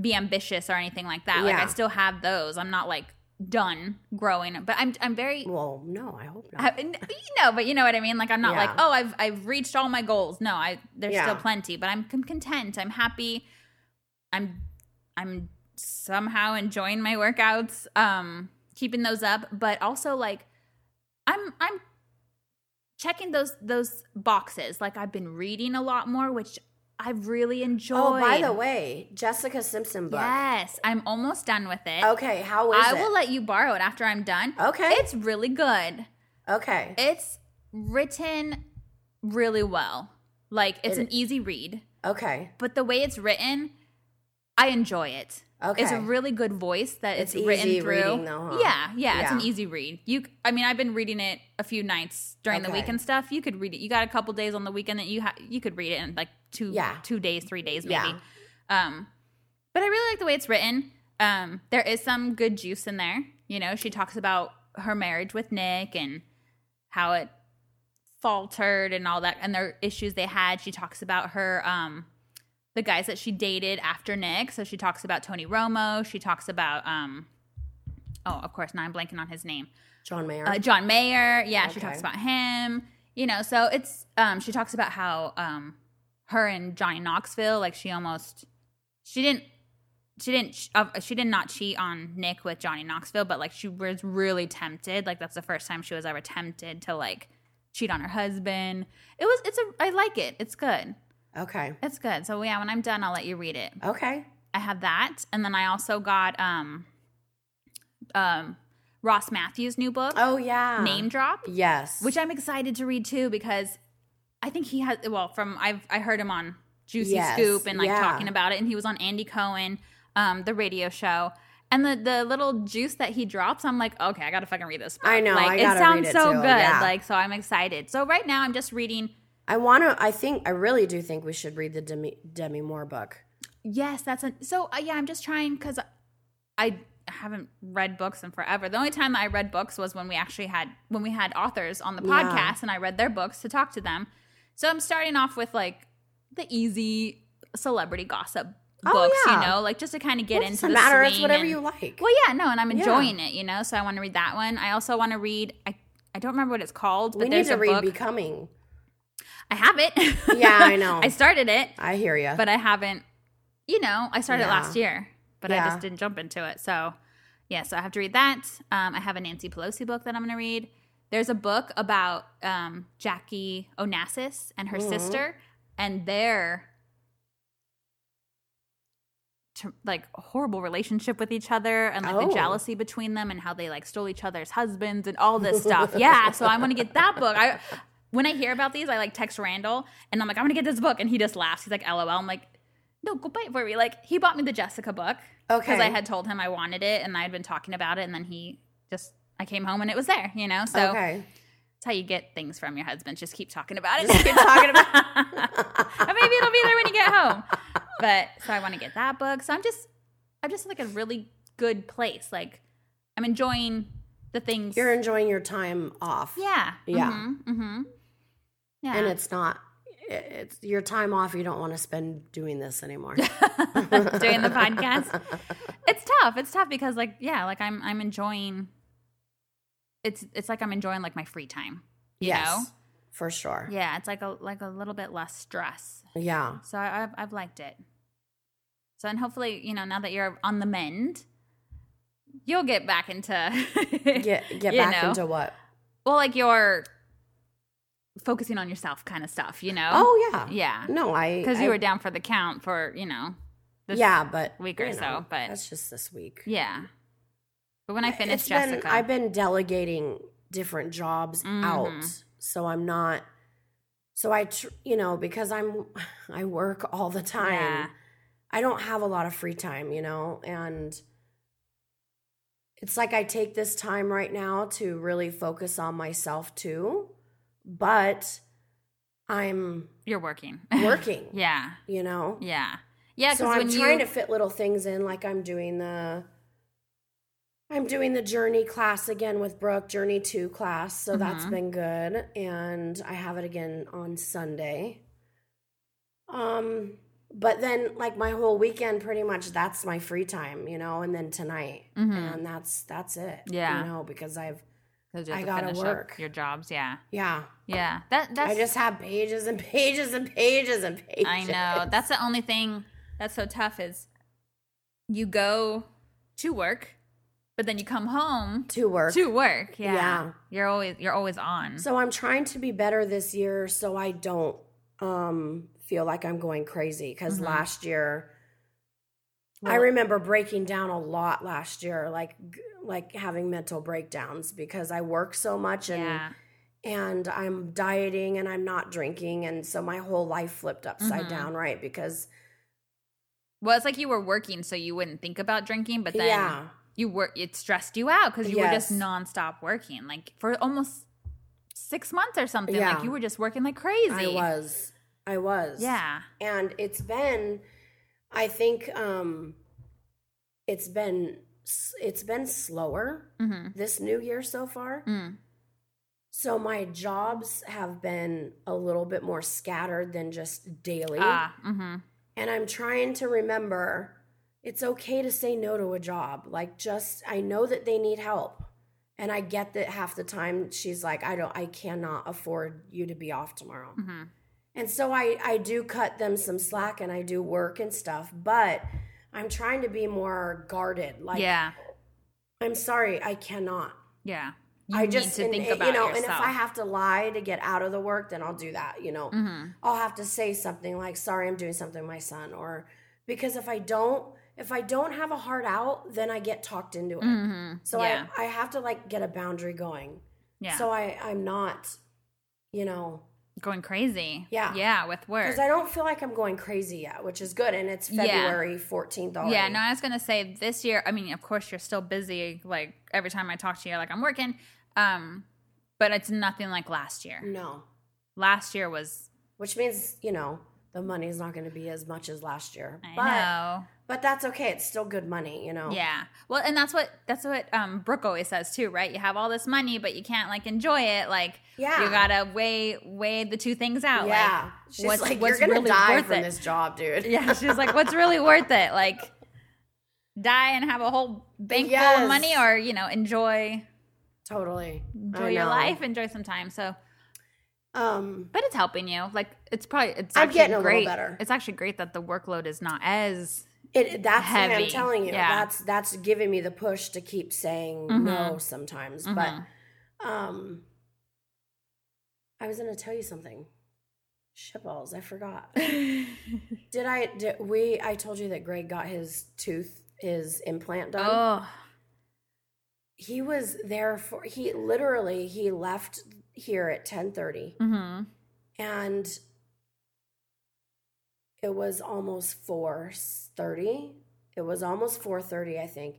be ambitious or anything like that. Like I still have those. I'm not like done growing, but I'm I'm very Well, no, I hope not. I, n- you know, but you know what I mean. Like I'm not Yeah. like, oh, I've I've reached all my goals. No, I there's Yeah. still plenty, but I'm con- content. I'm happy. I'm I'm somehow enjoying my workouts, um, keeping those up, but also like I'm I'm checking those those boxes. Like I've been reading a lot more, which I've really enjoyed. Oh, by the way, Jessica Simpson book. yes, I'm almost done with it. Okay, how is I it? I will let you borrow it after I'm done. Okay. It's really good. okay. It's written really well. Like it's It- an easy read, okay. but the way it's written, I enjoy it. It's a really good voice that It's it's, written through. reading though, huh? Yeah, yeah, it's an easy read. You, I mean, I've been reading it a few nights during the Okay. week and stuff. You could read it. You got a couple days on the weekend that you ha- you could read it in like two, Yeah. two days, three days maybe. Yeah. Um, but I really like the way it's written. Um, there is some good juice in there. You know, she talks about her marriage with Nick and how it faltered and all that, and their issues they had. She talks about her, um, the guys that she dated after Nick. So she talks about Tony Romo. She talks about, um, oh, of course, now I'm blanking on his name. John Mayer. Uh, John Mayer. Yeah, she talks about him. You know, so it's um she talks about how um her and Johnny Knoxville, like she almost she didn't she didn't uh, she did not cheat on Nick with Johnny Knoxville, but like she was really tempted. Like that's the first time she was ever tempted to like cheat on her husband. It was it's a I like it. It's good. Okay. It's good. So yeah, when I'm done, I'll let you read it. Okay. I have that, and then I also got um um Ross Mathews' new book, Oh yeah. Name Drop Yes. which I'm excited to read too because I think he has well from I've I heard him on Juicy Yes, Scoop and like yeah. talking about it and he was on Andy Cohen um the radio show and the the little juice that he drops I'm like okay I got to fucking read this book. I know, like I it sounds it so good yeah. like so I'm excited so right now I'm just reading I want to. I think. I really do think we should read the Demi, Demi Moore book. yes that's a so uh, yeah I'm just trying because I haven't read books in forever. The only time I read books was when we actually had when we had authors on the Yeah. podcast and I read their books to talk to them. So I'm starting off with like the easy celebrity gossip Oh, books, yeah. you know, like just to kind of get Well, into the matter. It's whatever and- you like. Well, yeah, no, and I'm Yeah. enjoying it, you know. So I want to read that one. I also want to read. I I don't remember what it's called, but we need there's to a read book. Becoming. I have it. Yeah, I know. I started it, I hear you. but I haven't. You know, I started it Yeah. last year, but I just didn't jump into it. So, yeah, so I have to read that. Um, I have a Nancy Pelosi book that I'm going to read. There's a book about um, Jackie Onassis and her Mhm. sister and their like horrible relationship with each other and like Oh. the jealousy between them and how they like stole each other's husbands and all this stuff. yeah, so I'm gonna get that book. I when I hear about these, I like text Randall and I'm like, I'm gonna get this book, and he just laughs. He's like, LOL. I'm like, no, go buy it for me. Like he bought me the Jessica book because I had told him I wanted it, and I had been talking about it, and then he just I came home and it was there. You know, so okay. that's how you get things from your husband. Just keep talking about it. Just keep talking about it. and maybe it'll be there when you get home. But so I want to get that book. So I'm just I'm just like a really good place. Like I'm enjoying the things. You're enjoying your time off. yeah. Yeah. Mm-hmm, mm-hmm. Yeah. And it's not. It's your time off. You don't want to spend doing this anymore. doing the podcast. It's tough. It's tough because like yeah, like I'm I'm enjoying it's it's like I'm enjoying like my free time. You yes, know? for sure. Yeah, it's like a like a little bit less stress. Yeah. So I, I've I've liked it. So and hopefully, you know, now that you're on the mend, you'll get back into Get get back know. into what? well, like your focusing on yourself kind of stuff, you know? Oh yeah. yeah, No, I because you were down for the count for you know, this yeah, but week or you so, but- that's just this week. yeah. But when I finish It's Jessica, been I've been delegating different jobs Mhm. out, so I'm not. So I, tr- you know, because I'm, I work all the time. Yeah. I don't have a lot of free time, you know, and it's like I take this time right now to really focus on myself too, but I'm You're working. working. yeah. You know. Yeah. Yeah. so I'm when trying you to fit little things in, like I'm doing the. I'm doing the journey class again with Brooke, Journey 2 class. So that's Mhm. been good. And I have it again on Sunday. Um, but then like my whole weekend pretty much that's my free time, you know, and then tonight. Mhm. And that's that's it. Yeah. You know, because I've 'cause I gotta work. your jobs. Yeah. yeah. Yeah. That that's I just have pages and pages and pages and pages. I know. That's the only thing that's so tough is you go to work, but then you come home to work. to work. Yeah. Yeah. You're always you're always on. So I'm trying to be better this year so I don't um feel like I'm going crazy cuz Mhm. last year I remember breaking down a lot last year like like having mental breakdowns because I work so much and yeah. and I'm dieting and I'm not drinking and so my whole life flipped upside Mhm. down right because Well, it's like you were working so you wouldn't think about drinking, but then yeah you were it stressed you out because you were just nonstop working. Like for almost six months or something. Yeah. Like you were just working like crazy. I was I was Yeah. and it's been i think um it's been it's been slower Mm-hmm. this new year so far Mm. so my jobs have been a little bit more scattered than just daily Ah. Mm-hmm. and i'm trying to remember it's okay to say no to a job like just i know that they need help and i get that half the time she's like i don't i cannot afford you to be off tomorrow Mm-hmm. And so I, I do cut them some slack and I do work and stuff, but I'm trying to be more guarded. Like, yeah. I'm sorry, I cannot. Yeah. You I just and, think about you know, yourself. and if I have to lie to get out of the work, then I'll do that. You know, mm-hmm. I'll have to say something like, "Sorry, I'm doing something with my son," or because if I don't, if I don't have a heart out, then I get talked into it. Mm-hmm. So yeah. I I have to like get a boundary going. yeah. So I I'm not, you know, going crazy. Yeah. Yeah, with work. because I don't feel like I'm going crazy yet, which is good. And it's Yeah. February 14th already. Yeah, no, I was gonna say this year. I mean, of course, you're still busy. Like every time I talk to you, like I'm working. Um, but it's nothing like last year. No, Last year was. which means you know the money's not going to be as much as last year. I but know. but that's okay. It's still good money, you know. Yeah. Well, and that's what that's what um Brooke always says too, right? You have all this money, but you can't like enjoy it. Like Yeah. you gotta weigh weigh the two things out. Yeah. Like, She's what's like, what's you're gonna really die worth from it? this job, dude. Yeah, she's like, what's really worth it? Like die and have a whole bank full of money, or you know, enjoy totally. enjoy your life, enjoy some time. So, Um, but it's helping you. Like it's probably it's I'm actually getting a little great. better. It's actually great that the workload is not as it that's what I'm telling you. Yeah. That's that's giving me the push to keep saying Mhm. no sometimes. Mhm. But um, I was gonna tell you something. Shitballs, I forgot. Did I? Did we? I told you that Greg got his tooth, his implant done. oh He was there for. He literally he left here at ten thirty, hmm and it was almost four thirty. It was almost four thirty, I think.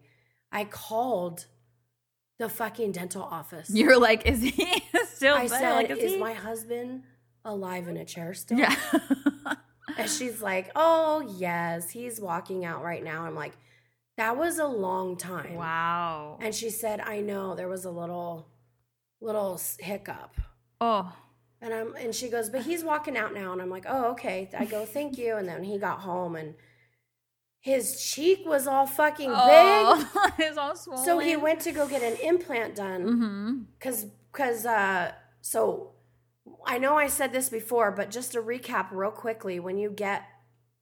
I called the fucking dental office. You're like, is he still I said, like, "Is he? my husband alive in a chair still?" yeah? And she's like, "Oh yes, he's walking out right now." I'm like, "That was a long time." wow. And she said, "I know there was a little, little hiccup." Oh, And I'm, and she goes, "But he's walking out now." And I'm like, "Oh, okay." I go, "Thank you." And then he got home and his cheek was all fucking big. oh, it's all swollen. So he went to go get an implant done Mm-hmm. because because uh so i know i said this before but just to recap real quickly when you get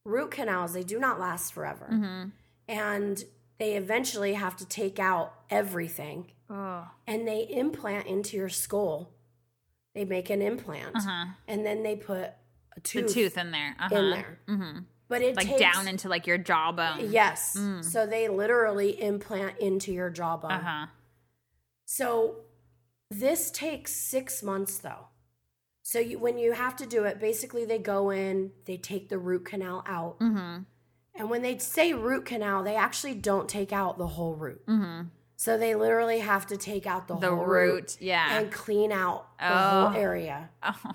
root canals they do not last forever Mm-hmm. and they eventually have to take out everything Oh. and they implant into your skull they make an implant Uh-huh. and then they put a The tooth, tooth in there. Uh-huh. in there Mm-hmm. but it Like takes, down into like your jawbone. yes Mm. so they literally implant into your jawbone Uh-huh. So this takes six months though. So you, when you have to do it, basically they go in, they take the root canal out. Mm-hmm. And when they say root canal, they actually don't take out the whole root. Mm-hmm. So they literally have to take out the, The whole root. Yeah. and clean out the Oh. whole area. oh.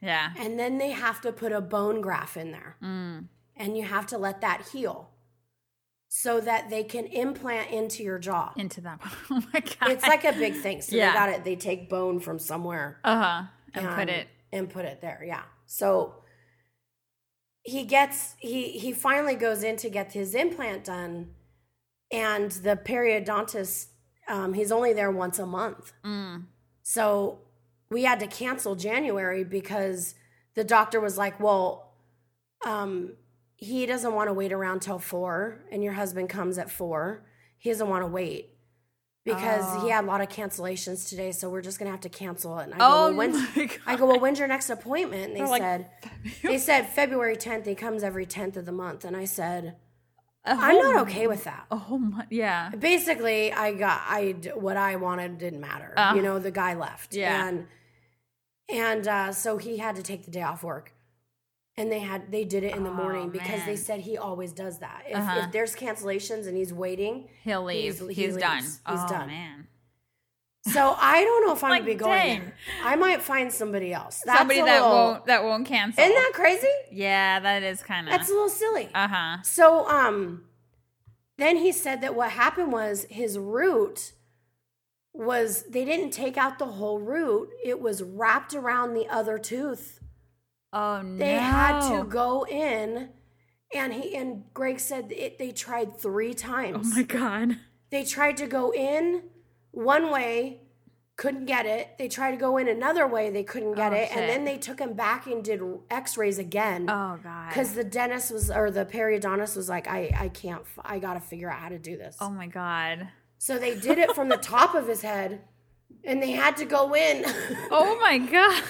Yeah. and then they have to put a bone graft in there Mm. and you have to let that heal so that they can implant into your jaw Into that. Oh my god. it's like a big thing so Yeah. they got it they take bone from somewhere uh huh. And put it. and put it there yeah so he gets he he finally goes in to get his implant done and the periodontist um, he's only there once a month Mm. so we had to cancel January because the doctor was like, well, um, he doesn't want to wait around till four, and your husband comes at four. He doesn't want to wait because Oh. he had a lot of cancellations today, so we're just gonna have to cancel it. And I Oh go, well, when's, my God. I go, well, when's your next appointment? And they They're like, said, they said February tenth. He comes every tenth of the month, and I said, I'm not okay with that. A whole month. Yeah. Basically, I got I what I wanted didn't matter. Uh, you know, the guy left. yeah. and and uh, so he had to take the day off work, and they had they did it in the Oh, morning because they said he always does that. If, Uh-huh. if there's cancellations and he's waiting, He'll leave. He's- He's, he done. He's oh, done. man. so I don't know if I'm Like, gonna be going dang. there. I might find somebody else. That's Somebody that little- won't that won't cancel. Isn't that crazy? yeah, that is kind of. That's a little silly. Uh huh. So um then he said that what happened was his root was they didn't take out the whole root. It was wrapped around the other tooth. Oh no. They had to go in and he and Greg said it they tried 3 times. Oh my god. they tried to go in one way, couldn't get it. They tried to go in another way, they couldn't get Oh, it. And then they took him back and did x-rays again Oh god. because the dentist was or the periodontist was like i i can't I gotta figure out how to do this Oh my god. so they did it from the top of his head and they had to go in Oh my god.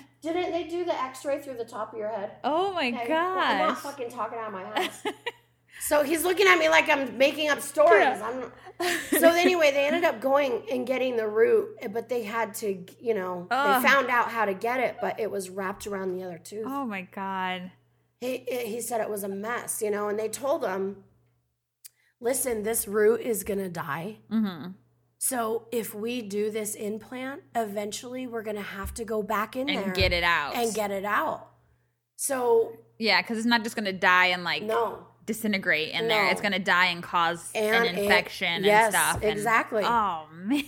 didn't they do the x-ray through the top of your head Oh my Okay, well, i'm not fucking talking out of my ass. so he's looking at me like i'm making up stories I'm, so anyway they ended up going and getting the root but they had to you know Ugh. they found out how to get it but it was wrapped around the other tooth Oh my god. he he said it was a mess, you know, and they told him, "Listen, this root is going to die. Mm-hmm. So if we do this implant, eventually we're going to have to go back in there And get it out. and get it out." So, Yeah, because it's not just gonna die and like no. disintegrate in there. It's gonna die and cause And an it- infection yes, and stuff. and- exactly. oh man.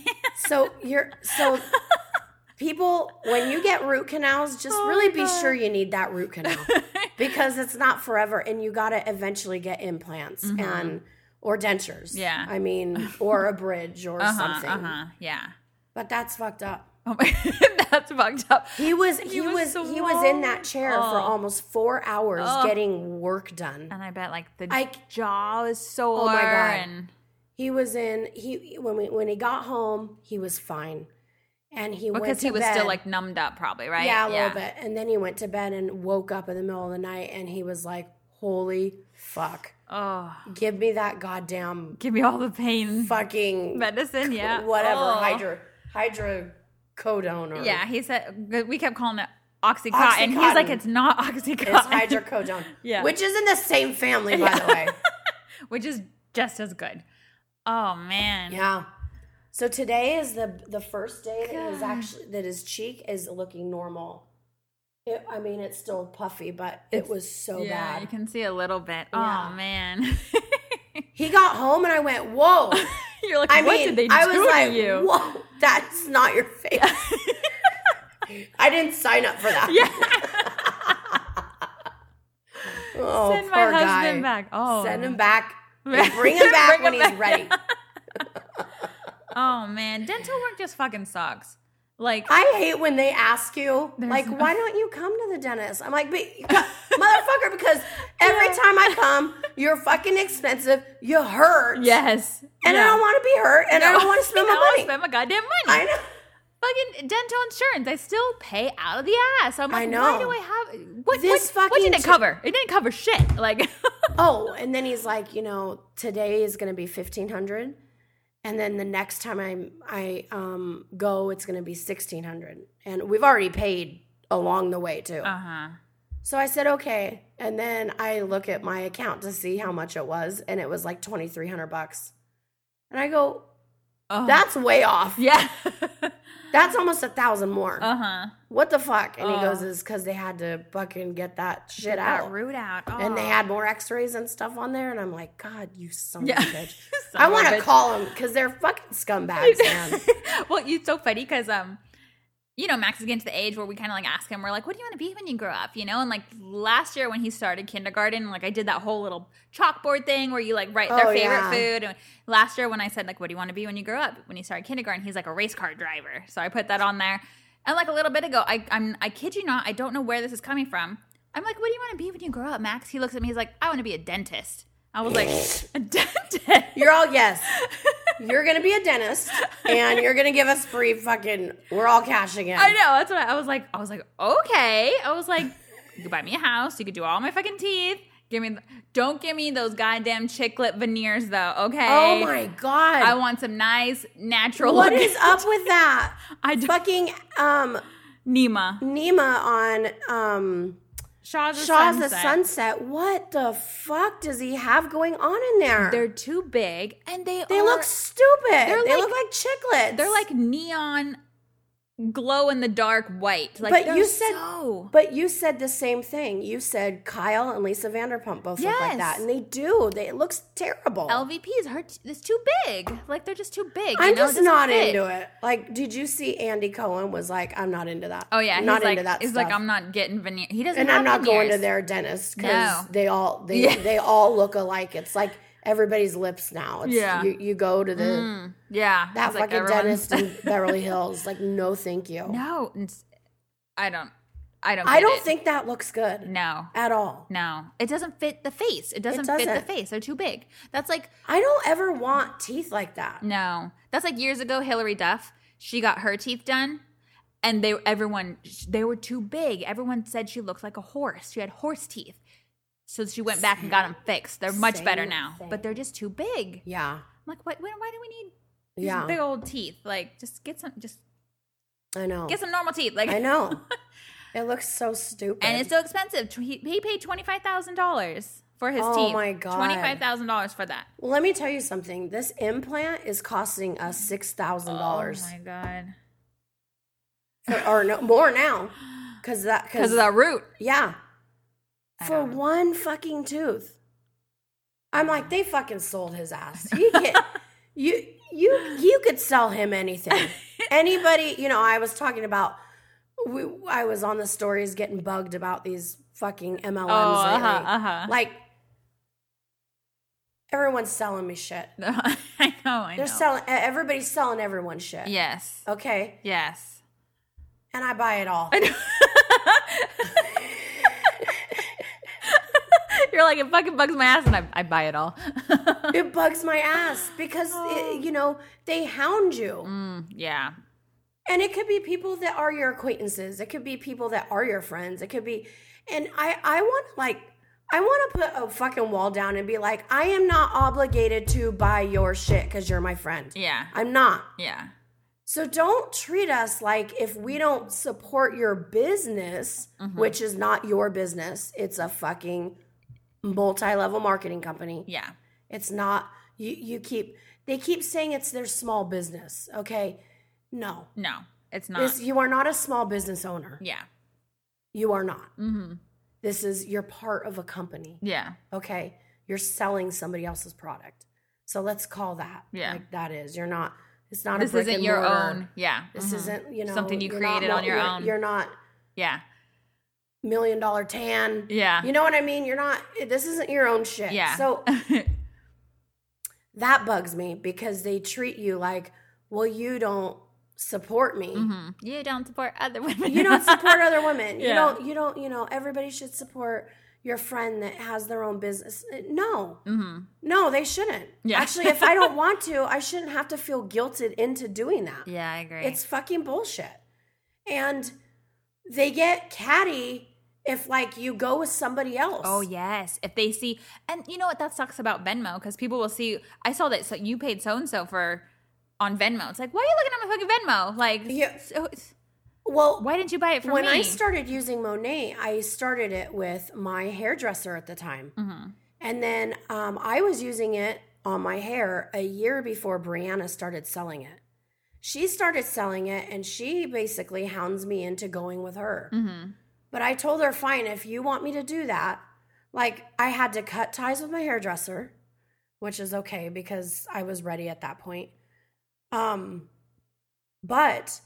So you're so people when you get root canals, just Oh really be sure you need that root canal. because it's not forever and you got to eventually get implants mm-hmm. and or dentures. Yeah. i mean or a bridge or Uh huh. something Uh huh. Yeah. but that's fucked up Oh my. That's fucked up. he was he, was was, he was in that chair for Oh. almost four hours Oh. getting work done And I bet like the I- jaw is sore. Oh my God. And he was in he when we when he got home he was fine and he went because he was bed. still like numbed up, probably right. Yeah, a little bit. And then he went to bed and woke up in the middle of the night and he was like, Holy fuck. Oh, Give me that goddamn give me all the pain fucking medicine. Yeah. whatever. Oh. Hydra hydrocodone or Yeah, he said we kept calling it oxycontin. He's like, it's not oxycontin. it's hydrocodone. Yeah. Which is in the same family, by the way. which is just as good. Oh man. Yeah. So today is the the first day that his actually that his cheek is looking normal. It, I mean, it's still puffy, but it was so yeah, bad. you can see a little bit. Yeah. Oh man. He got home and I went, "Whoa!" You're like, I what mean, did they do I was to like, you? "Whoa, that's not your face." I didn't sign up for that. Yeah. Oh, Send my husband guy. back. Oh. Send him back. bring him back Bring when him he's back. ready. Oh man, dental work just fucking sucks. Like I hate when they ask you, like, no- why don't you come to the dentist? I'm like, but, motherfucker, because every time I come, you're fucking expensive, you hurt, yes. and Yeah. I don't want to be hurt, and I don't want to spend I my don't money. Spend my goddamn money. I know. Fucking dental insurance, I still pay out of the ass. I'm I like, know. why do I have what? This what, what fucking did it chi- cover? It didn't cover shit. Like, Oh, and then he's like, you know, today is going to be fifteen hundred, and then the next time I I um go, it's going to be sixteen hundred, and we've already paid along the way too. uh huh. So I said okay, and then I look at my account to see how much it was, and it was like twenty three hundred bucks, and I go, That's way off. Yeah. That's almost a thousand more. uh huh. what the fuck? And he Oh. goes, is because they had to fucking get that shit That out. root out. And they Oh. had more x-rays and stuff on there. And I'm like, God, you son Yeah. of a bitch. Son I of a want to bitch. call them because they're fucking scumbags, man. well, it's so funny because um, you know, Max is getting to the age where we kind of like ask him, we're like, "What do you want to be when you grow up?" You know, and like last year when he started kindergarten, like I did that whole little chalkboard thing where you like write their Oh, favorite yeah. food. And last year when I said like, "What do you want to be when you grow up?" When he started kindergarten, he's like a race car driver, so I put that on there. And like a little bit ago, I I'm I kid you not, I don't know where this is coming from. I'm like, "What do you want to be when you grow up, Max?" He looks at me, he's like, "I want to be a dentist." I was like, "A dentist." You're all yes. You're gonna be a dentist, and you're gonna give us free fucking. We're all cashing in. I know. That's what I, I was like. I was like, okay. I was like, you could buy me a house. You could do all my fucking teeth. Give me. Don't give me those goddamn chiclet veneers though. Okay. Oh my god! I want some nice natural. what is up with that? I fucking um Nema. Nema on um Shahs a Shahs the sunset. Sunset. What the fuck does he have going on in there? They're too big, and they they are, look stupid. they like- look like chiclets. They're like neon, glow in the dark white. Like, But you said- so. But you said the same thing. You said Kyle and Lisa Vanderpump both look like that, and they do. They it looks terrible. LVPs are it's too big. Like they're just too big. you I'm know? Just doesn't fit. into it. Like, did you see Andy Cohen was like, I'm not into that. Oh yeah, not he's into like, that. He's stuff. like, I'm not getting veneer. He doesn't. and I'm not going to their dentist because No. they all they Yeah. they all look alike. It's like everybody's lips now. It's, Yeah. you, you go to the Mm, yeah, that It's like fucking dentist in Beverly Hills. Like, no, thank you. no, I don't. I don't. I don't it. think that looks good No, at all. no, it doesn't fit the face. It doesn't, fit the doesn't. face. They're too big. That's like I don't ever want teeth like that. no. That's like years ago. Hilary Duff. She got her teeth done, and they everyone they were too big. Everyone said she looked like a horse. She had horse teeth. So she went back and got them fixed. They're much better now, thing. but they're just too big. Yeah, I'm like, why, why, why do we need these yeah, big old teeth? Like, just get some, just I know. get some normal teeth. Like, I know. It looks so stupid. and it's so expensive. He, he paid twenty five thousand dollars for his Oh teeth. Oh my God. twenty five thousand dollars for that. well, let me tell you something. This implant is costing us six thousand dollars, Oh my god! or no more now, because that Because of that root. Yeah. For one fucking tooth. I'm like, they fucking sold his ass. You get you you you could sell him anything. Anybody, you know, I was talking about we, I was on the stories getting bugged about these fucking MLMs Oh, uh-huh, uh-huh. Like everyone's selling me shit. I know. I They're know. selling everybody's selling everyone shit. yes. Okay? Yes. And I buy it all. Like it fucking bugs my ass, and I, I buy it all. it bugs my ass because it, you know, they hound you. Mm, yeah. And it could be people that are your acquaintances. It could be people that are your friends. It could be, and I, I want like, I want to put a fucking wall down and be like, I am not obligated to buy your shit because you're my friend. Yeah. I'm not. Yeah. So don't treat us like if we don't support your business, Mm-hmm. which is not your business, it's a fucking multi-level marketing company. Yeah. It's not. You you keep they keep saying it's their small business. Okay, no, No, it's not. this you are not a small business owner. yeah. You are not. Mm-hmm. This is you're part of a company. Yeah. Okay, you're selling somebody else's product. So let's call that. Yeah. like that is. You're not. It's not. This isn't your own. Yeah. This Mhm. isn't you know Something you you're not created on your you're- own. You're not Yeah. Million dollar tan. Yeah. You know what I mean? You're not. This isn't your own shit. Yeah. So that bugs me because they treat you like, well, you don't support me. Mhm. You don't support other women. You don't support other women. You don't. You don't. You know, everybody should support your friend that has their own business. Uh, No, hmm no, they shouldn't. Yeah. Actually, if I don't want to, I shouldn't have to feel guilted into doing that. Yeah, I agree. It's fucking bullshit. And they get catty if like you go with somebody else. Oh yes, if they see, and you know what that sucks about Venmo because people will see. I saw that so you paid so and so for on Venmo. It's like, why are you looking at my fucking Venmo? Like, Yeah. so Well, why didn't you buy it for me? when me? I started using Monat, I started it with my hairdresser at the time. Mhm. And then um, I was using it on my hair a year before Brianna started selling it. She started selling it and she basically hounds me into going with her. Mm-hmm. But I told her, fine, if you want me to do that, like I had to cut ties with my hairdresser, which is okay because I was ready at that point. Um, but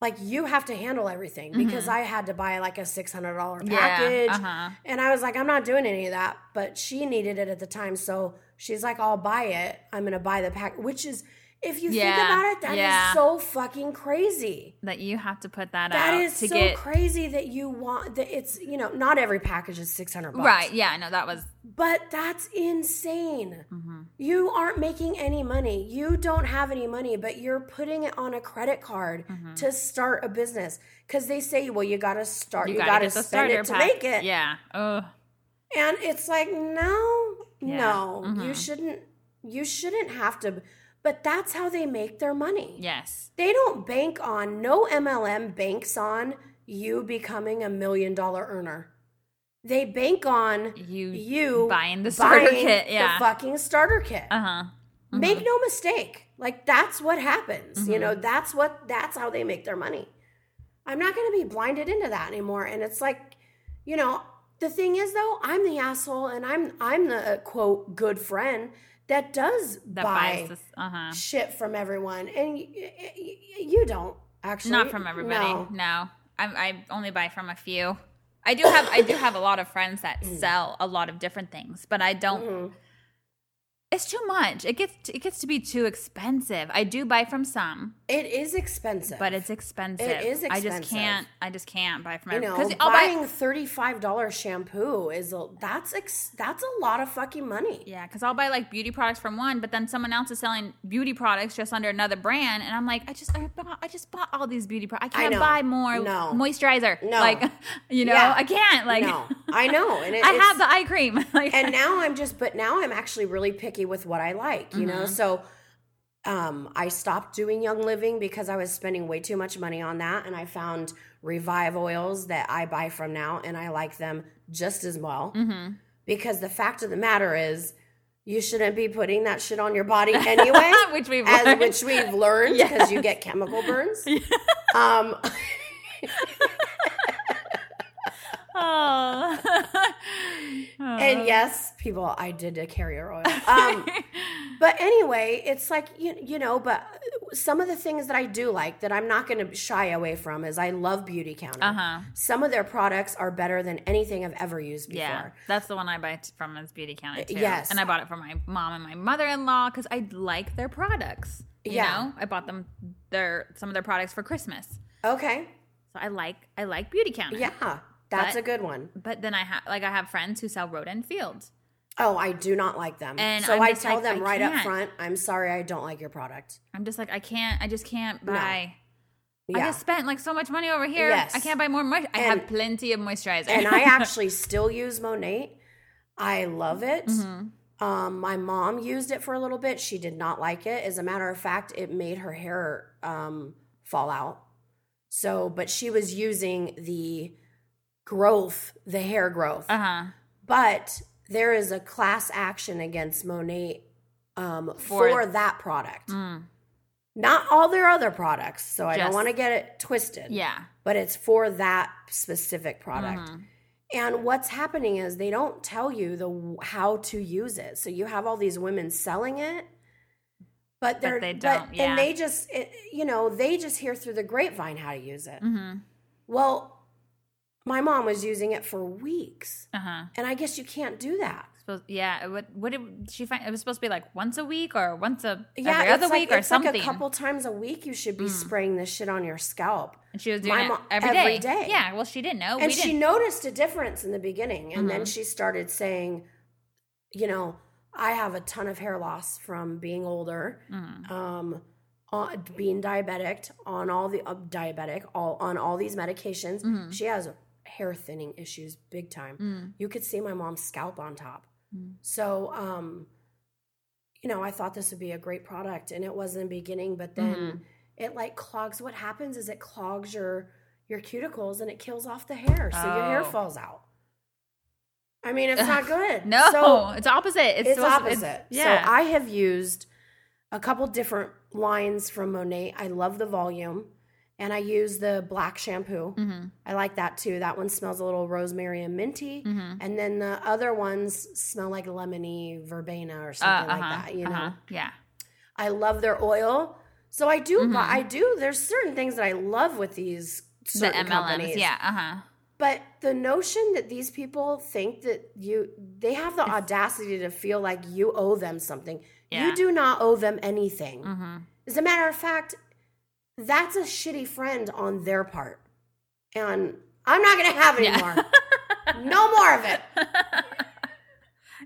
like you have to handle everything because I had to buy like a six hundred dollar package, Yeah. Uh-huh. and I was like, I'm not doing any of that. But she needed it at the time, so she's like, I'll buy it. I'm gonna buy the pack, which is, if you think about it, that is yeah. so fucking crazy. That you have to put that, That out is to so get crazy that you want that it's you know not every package is six hundred bucks, right. Yeah, no, that was But that's insane. Mm-hmm. You aren't making any money. You don't have any money, but you're putting it on a credit card Mm-hmm. to start a business because they say, well, you got to start, you, gotta got to spend it to pack. make it. Yeah. Oh. And it's like, no, Yeah. no, you Mhm. shouldn't. You shouldn't have to. But that's how they make their money. Yes. They don't bank on, no MLM banks on you becoming a million dollar earner. They bank on You you buying the starter buying kit, yeah. The fucking starter kit. Uh huh. Make no mistake. Like that's what happens. You Mm-hmm. know, that's what that's how they make their money. I'm not going to be blinded into that anymore and it's like, you know, the thing is though, I'm the asshole and I'm I'm the uh, quote good friend that does That buy this. Uh huh. shit from everyone and y- y- y- you don't actually Not from everybody. No. No. I, I only buy from a few. I do have I do have a lot of friends that Mm. sell a lot of different things, but I don't. Mhm. It's too much. It gets it gets to be too expensive. I do buy from some, It is expensive. but it's expensive. It is expensive. I just can't. I just can't buy from you every- know, 'cause oh, I'll buy- buying thirty-five dollars shampoo is a, that's ex, that's a lot of fucking money. Yeah, because I'll buy like beauty products from one, but then someone else is selling beauty products just under another brand, and I'm like, I just, I, bought, I just bought all these beauty products. I can't know. buy more No. moisturizer. No. like, you know, Yeah. I can't. Like, no, I know, and it, I have the eye cream. like, and now I'm just, but now I'm actually really picky with what I like, you Mm-hmm. know. So, um, I stopped doing Young Living because I was spending way too much money on that, and I found Revive oils that I buy from now, and I like them just as well. Mm-hmm. Because the fact of the matter is, you shouldn't be putting that shit on your body anyway. which we've as learned. which we've learned because you get chemical burns. Um, oh. and yes, people, I did a carrier oil. Um, but anyway, it's like you, you know. But some of the things that I do like that I'm not going to shy away from is I love Beautycounter. uh huh. Some of their products are better than anything I've ever used before. Yeah, that's the one I buy from is Beautycounter too. yes. and I bought it for my mom and my mother-in-law because I like their products. You Yeah. know, I bought them their some of their products for Christmas, Okay. so I like I like Beautycounter. Yeah, that's But- a good one. But then I have like I have friends who sell Rodan Fields. Oh, I do not like them. And so I tell like, them I right up can't. front, I'm sorry, I don't like your product. I'm just like I can't. I just can't buy. I Yeah. just spent like so much money over here. Yes. I can't buy more. I have plenty of moisturizer. and I actually still use Monat. I love it. Mm-hmm. Um, my mom used it for a little bit. She did not like it. As a matter of fact, it made her hair um, fall out. So, but she was using the growth, the hair growth. uh huh. But there is a class action against Monat um, For- for, that product. Mm. Not all their other products. So I don't want to get it twisted Yeah. but it's for that specific product. Mhm. And what's happening is they don't tell you the how to use it. So you have all these women selling it, but they're they don't, yeah. and they just it, you know they just hear through the grapevine how to use it. Mm-hmm. Well, my mom was using it for weeks, Uh huh. and I guess you can't do that. Supposed, yeah. What? What did she find? It was supposed to be like once a week or once a Yeah, every other like, week or something. Like a couple times a week, you should be spraying this shit on your scalp. and she was doing my it mo- every day. every day. Yeah. Well, she didn't know. and we she didn't. noticed a difference in the beginning and then Mhm. she started saying you know i have a ton of hair loss from being older Mm. um on, being diabetic on all the uh, diabetic all on all these medications Mhm. she has hair thinning issues big time Mm. you could see my mom's scalp on top Mm. so um you know i thought this would be a great product and it was in the beginning but then Mhm. it like clogs what happens is it clogs your your cuticles and it kills off the hair so your hair Oh. falls out I mean, it's not good. No, So it's opposite. It's, it's to- opposite. yeah. So I have used a couple different lines from Monat. I love the volume. And I use the black shampoo. Mm-hmm. I like that too. That one smells a little rosemary and minty. Mm-hmm. And then the other ones smell like lemony verbena or Uh, something like uh-huh, that, you know. uh-huh. Yeah. I love their oil. So I do Mm-hmm. I do there's certain things that I love with these The certain MLMs. companies. Yeah. Uh huh. But the notion that these people think that you they have the audacity to feel like you owe them something. Yeah. You do not owe them anything. Mm-hmm. As a matter of fact, that's a shitty friend on their part. And I'm not going to have it Yeah. anymore. no more of it.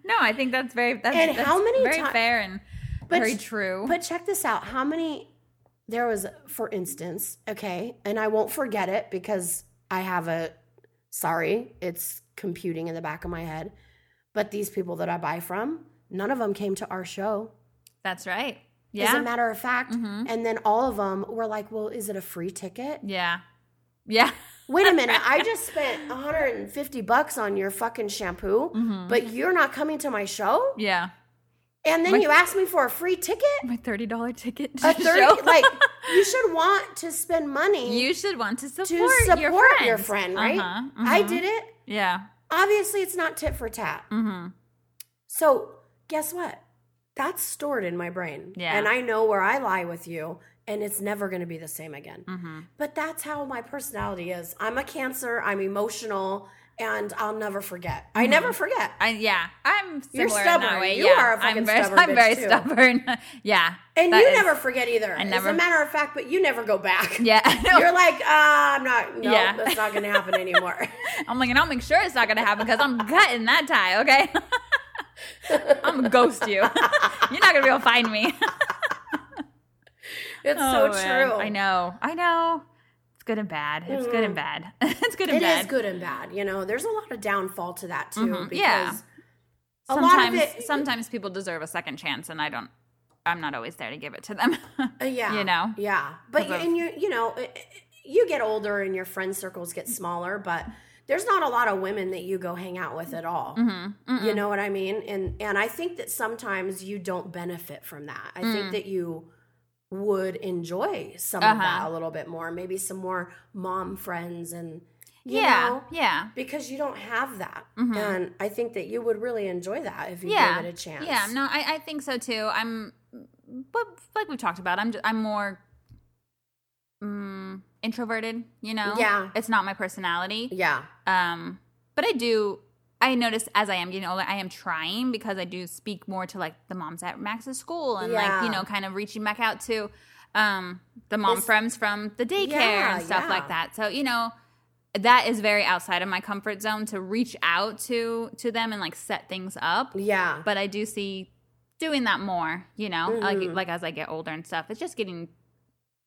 No, I think that's very. That's, And that's how many very fair and But very true. But check this out. How many there was for instance, okay, and I won't forget it because I have a sorry, it's computing in the back of my head. But these people that I buy from, none of them came to our show. that's right. As a matter of fact, Mhm. and then all of them were like, "Well, is it a free ticket?" yeah. Yeah. Wait a minute, I just spent 150 bucks on your fucking shampoo, Mhm. but you're not coming to my show? Yeah. And then My- you ask me for a free ticket? My thirty dollar ticket. A 30 show. like you should want to spend money you should want to support, to support your your, friend, friend, right? Uh-huh, I mhm. did it. Yeah. Obviously, it's not tit for tat. Mm-hmm. So, guess what? That's stored in my brain. Yeah. And I know where I lie with you, and it's never going to be the same again. Mm-hmm. But that's how my personality is. I'm a cancer, I'm emotional, and I'll never forget. I Mm-hmm. never forget. I yeah, I'm similar You're stubborn. You yeah, are a fucking I'm very, stubborn I'm very too. stubborn. yeah, And you is- never forget either. I As a matter of fact, but you never go back. Yeah, You're like, ah, I'm not, no, Yeah. that's not going to happen anymore. I'm like, and I'll make sure it's not gonna happen because I'm cutting that tie. Okay, I'm gonna ghost you. You're not gonna be able to find me. It's Oh, so man. true. I know. I know. It's good and bad. It's good and bad. it's good and It bad. is good and bad. You know, there's a lot of downfall to that too. Mhm. Because Yeah. a Sometimes, lot of it, sometimes people deserve a second chance, and I don't. I'm not always there to give it to them. uh, yeah, you know? yeah. But of- and you, you know, it- it- you get older and your friend circles get smaller, but there's not a lot of women that you go hang out with at all. Mm-hmm. You know what I mean? And and I think that sometimes you don't benefit from that. I Mm. think that you would enjoy some of Uh-huh. that a little bit more. Maybe some more mom friends and you yeah, know, yeah, because you don't have that. Mhm. And I think that you would really enjoy that if you yeah. gave it a chance. Yeah, no, I, I think so too. I'm, but like we've talked about, I'm just, I'm more mm, introverted. You know, Yeah. it's not my personality. Yeah. Um, but I do. I notice as I am getting older, I am trying because I do speak more to like the moms at Max's school and like you know, kind of reaching back out to um the mom This- friends from the daycare Yeah, and stuff yeah. like that. So you know, that is very outside of my comfort zone to reach out to to them and like set things up. Yeah. But I do see doing that more. You know, Mhm. like like as I get older and stuff, it's just getting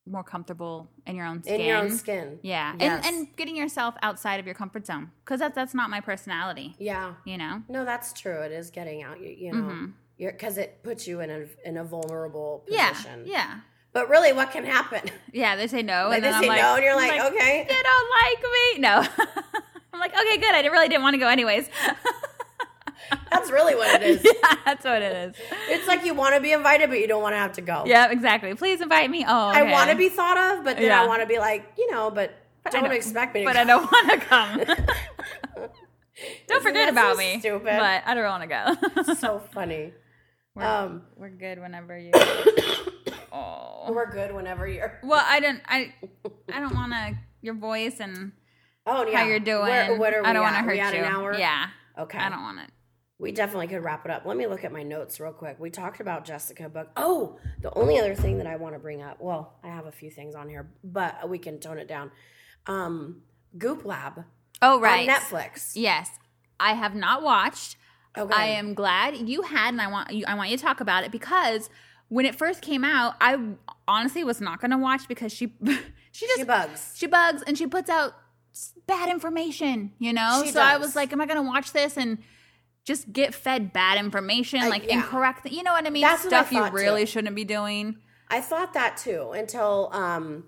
more comfortable in your own skin. In your own skin. Yeah, Yes. and and getting yourself outside of your comfort zone because that's that's not my personality. Yeah. You know. No, that's true. It is getting out. You, you know, Mhm. you're because it puts you in a in a vulnerable position. yeah, But really, what can happen? yeah. They say no, Like, and they then I'm say like, no, and you're I'm like, okay. they don't like me. No, I'm like, okay, good. I really didn't want to go anyways. That's really what it is. yeah, that's what it is. It's like you want to be invited, but you don't want to have to go. Yeah, exactly. Please invite me. Oh, I want to be thought of, but then Yeah. I want to be like, you know, but, But I don't don't- expect me to but go. I don't want to come. don't Isn't forget about so me. stupid? But I don't want to go. so funny. we're, Um, we're good whenever you. oh. We're good whenever you're. Well, I don't. I. I don't want to. Your voice and Oh yeah. how you're doing. Where, what are we I don't want to hurt you. An hour. Yeah. Okay. I don't want it. We definitely could wrap it up. Let me look at my notes real quick. We talked about Jessica Book. Oh, the only other thing that I want to bring up. Well, I have a few things on here, but we can tone it down. Um, Goop Lab Oh right. on Netflix. Yes, I have not watched. Okay. I am glad you had, and I want you. I want you to talk about it because when it first came out, I honestly was not going to watch because she she just She bugs. she bugs and she puts out bad information, you know? She so I was like, am I going to watch this and just get fed bad information, Uh, like yeah. incorrect, you know what I mean? That's what I Stuff you really too. shouldn't be doing. I thought that too until um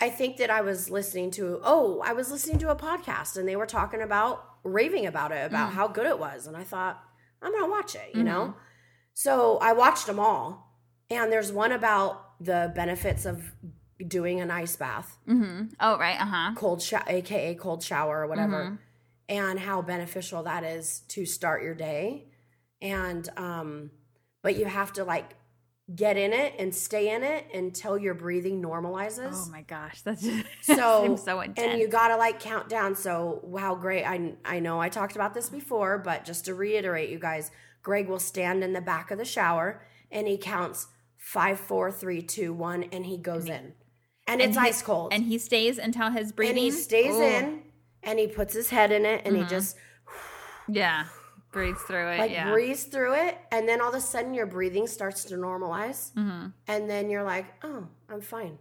I think that I was listening to oh, I was listening to a podcast and they were talking about raving about it, about Mm. how good it was. And I thought, I'm going to watch it, you Mhm. know? So I watched them all. And there's one about the benefits of doing an ice bath, hmm Oh, right. Uh huh. cold shower, AKA cold shower or whatever, Mhm. And how beneficial that is to start your day. And, um, but you have to like get in it and stay in it until your breathing normalizes. Oh my gosh, that's just so so intense. and you gotta like count down so how great i i know i talked about this before but just to reiterate you guys greg will stand in the back of the shower and he counts five four three two one and he goes in and it's he- ice cold and he stays until his and breathing he stays Ooh. in and he puts his head in it and he Mhm. just Yeah, breathes through it. like yeah. breathes through it and then all of a sudden your breathing starts to normalize hmm and then you're like oh i'm fine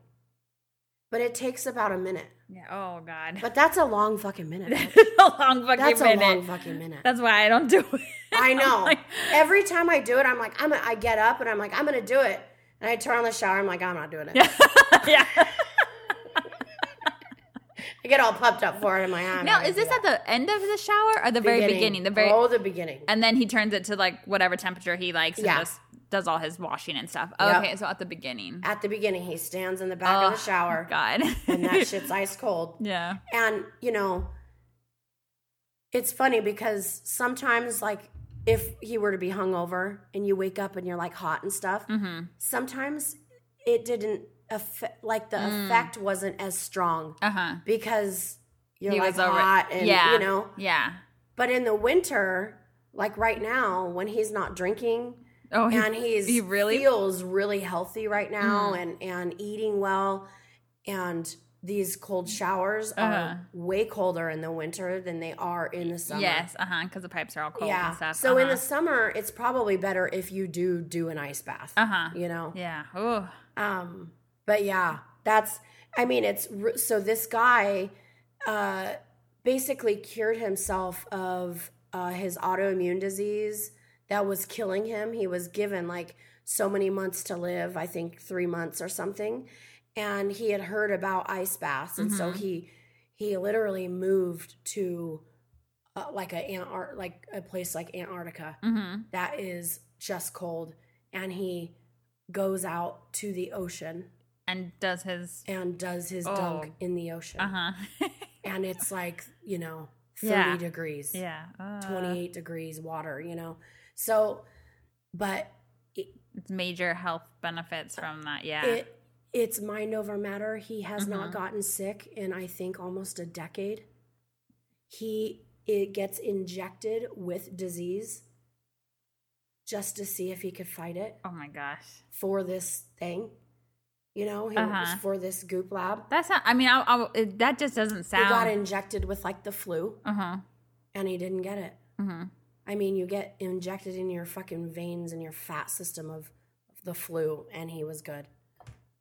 but it takes about a minute Yeah. Oh God. but that's a long fucking minute That's a long fucking That's a long fucking minute. That's why I don't do it. I know. Like- Every time I do it, I'm like, I'm. A, I get up and I'm like, I'm gonna do it, and I turn on the shower. I'm like, I'm not doing it. yeah. I get all pumped up for it. I'm like, I'm Now, is this at the end of the shower or the that. very beginning? The very oh, the beginning. and then he turns it to like whatever temperature he likes and Yeah. just does all his washing and stuff. Yep. Okay, so at the beginning. At the beginning, he stands in the back of the Oh, shower, God. and that shit's ice cold. yeah. And you know, it's funny because sometimes, like, if he were to be hungover and you wake up and you're like hot and stuff, Mm-hmm. sometimes it didn't Like the Mm. effect wasn't as strong Uh huh. because you're He like was over- hot and yeah. you know. Yeah. But in the winter, like right now, when he's not drinking Oh, and he's he really- feels really healthy right now Mhm. and and eating well, and these cold showers Uh-huh. are way colder in the winter than they are in the summer. yes. Uh huh. Because the pipes are all cold yeah. and stuff. So in uh-huh. the summer, it's probably better if you do do an ice bath. Uh huh. You know. Yeah. Oh. Um, but yeah, that's. I mean, it's so this guy uh, basically cured himself of uh, his autoimmune disease that was killing him. He was given like so many months to live. I think three months or something, and he had heard about ice baths, and so Mhm. he he literally moved to uh, like a Antar- like a place like Antarctica Mm-hmm. that is just cold and he goes out to the ocean And does his. and does his Oh. dunk in the ocean Uh huh. and it's like you know 30 Yeah. degrees yeah. Uh, 28 degrees water you know so but it, It's major health benefits from that. Yeah. it it's mind over matter he has not Mhm. gotten sick in i think almost a decade he it gets injected with disease just to see if he could fight it oh my gosh. for this thing. You know, he Uh-huh. was for this goop lab. That's not. I mean, I, I, that just doesn't sound. He got injected with like the flu Uh huh. and he didn't get it. Mm-hmm. I mean, you get injected in your fucking veins and your fat system of the flu and he was good.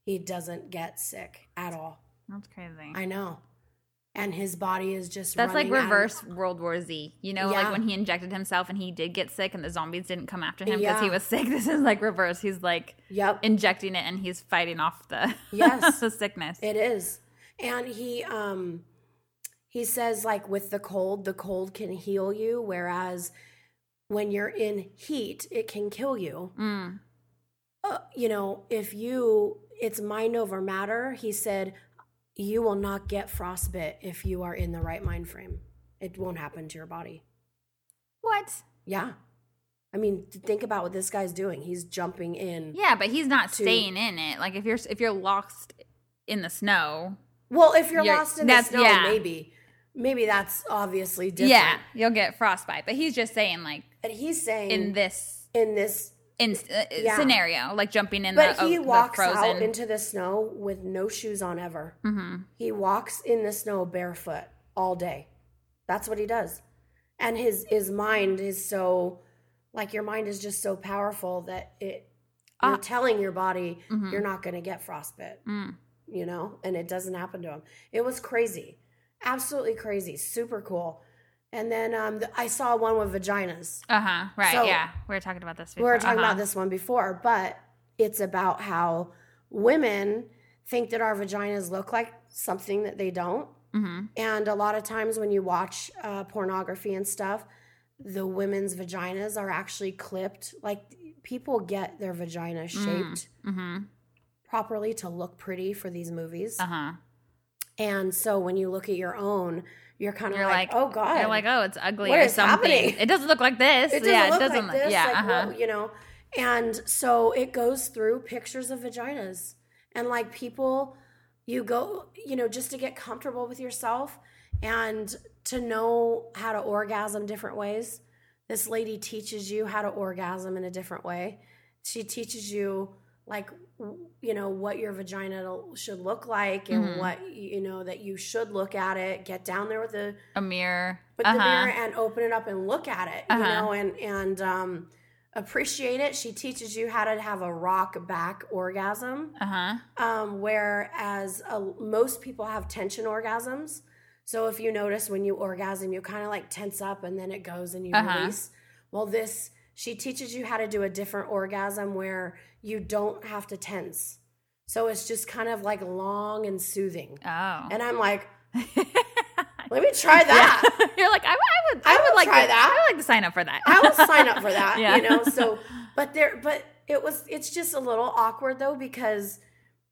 He doesn't get sick at all. That's crazy. I know. And his body is just That's like running out reverse World War Z. You know, like when he injected himself and he did get sick and the zombies didn't come after him because he was sick. This is like reverse. He's like Yep. injecting it and he's fighting off the Yes. the sickness. It is. And he um he says like with the cold, the cold can heal you whereas when you're in heat, it can kill you. Mm. Uh, you know, if you it's mind over matter, he said you will not get frostbite if you are in the right mind frame. It won't happen to your body. What? Yeah. I mean, think about what this guy's doing. He's jumping in. Yeah, but he's not To- staying in it. Like if you're if you're lost in the snow, Well, if you're You're- lost in the snow, yeah. maybe. Maybe that's obviously different. yeah, you'll get frostbite. But he's just saying like And he's saying in this in this in uh, Yeah. scenario, like jumping in but the, he the walks frozen. out into the snow with no shoes on ever hmm he walks in the snow barefoot all day that's what he does and his his mind is so like your mind is just so powerful that it you're Ah. telling your body Mhm. you're not going to get frostbite Mm. you know and it doesn't happen to him it was crazy absolutely crazy super cool and then um, i saw one with vaginas Uh huh. Right. So- yeah, we were talking about this. we were talking Uh-huh. about this one before, but it's about how women think that our vaginas look like something that they don't. Mm-hmm. And a lot of times when you watch uh, pornography and stuff, the women's vaginas are actually clipped. Like people get their vagina shaped Mm-hmm. properly to look pretty for these movies. Uh huh. And so when you look at your own, you're kind of You're like, like, oh god, You're like, oh, it's ugly or something. happening? It doesn't look like this. Yeah, it doesn't yeah, look it doesn't. like this. Yeah, like, uh-huh. whoa, you know. And so it goes through pictures of vaginas, and like people, you go, you know, just to get comfortable with yourself and to know how to orgasm different ways. This lady teaches you how to orgasm in a different way. She teaches you like you know what your vagina should look like and Mhm. what you know that you should look at it get down there with the a mirror. with uh-huh. the mirror and open it up and look at it you Uh-huh. know and and um appreciate it she teaches you how to have a rock back orgasm Uh huh. um whereas uh, most people have tension orgasms so if you notice when you orgasm you kind of like tense up and then it goes and you Uh-huh. release well this she teaches you how to do a different orgasm where you don't have to tense so it's just kind of like long and soothing Oh. and i'm like let me try that Yeah. You're like, I, I would, I, I would like try to, that. I would like to sign up for that. I will sign up for that. Yeah. You know, so but there but it was it's just a little awkward though because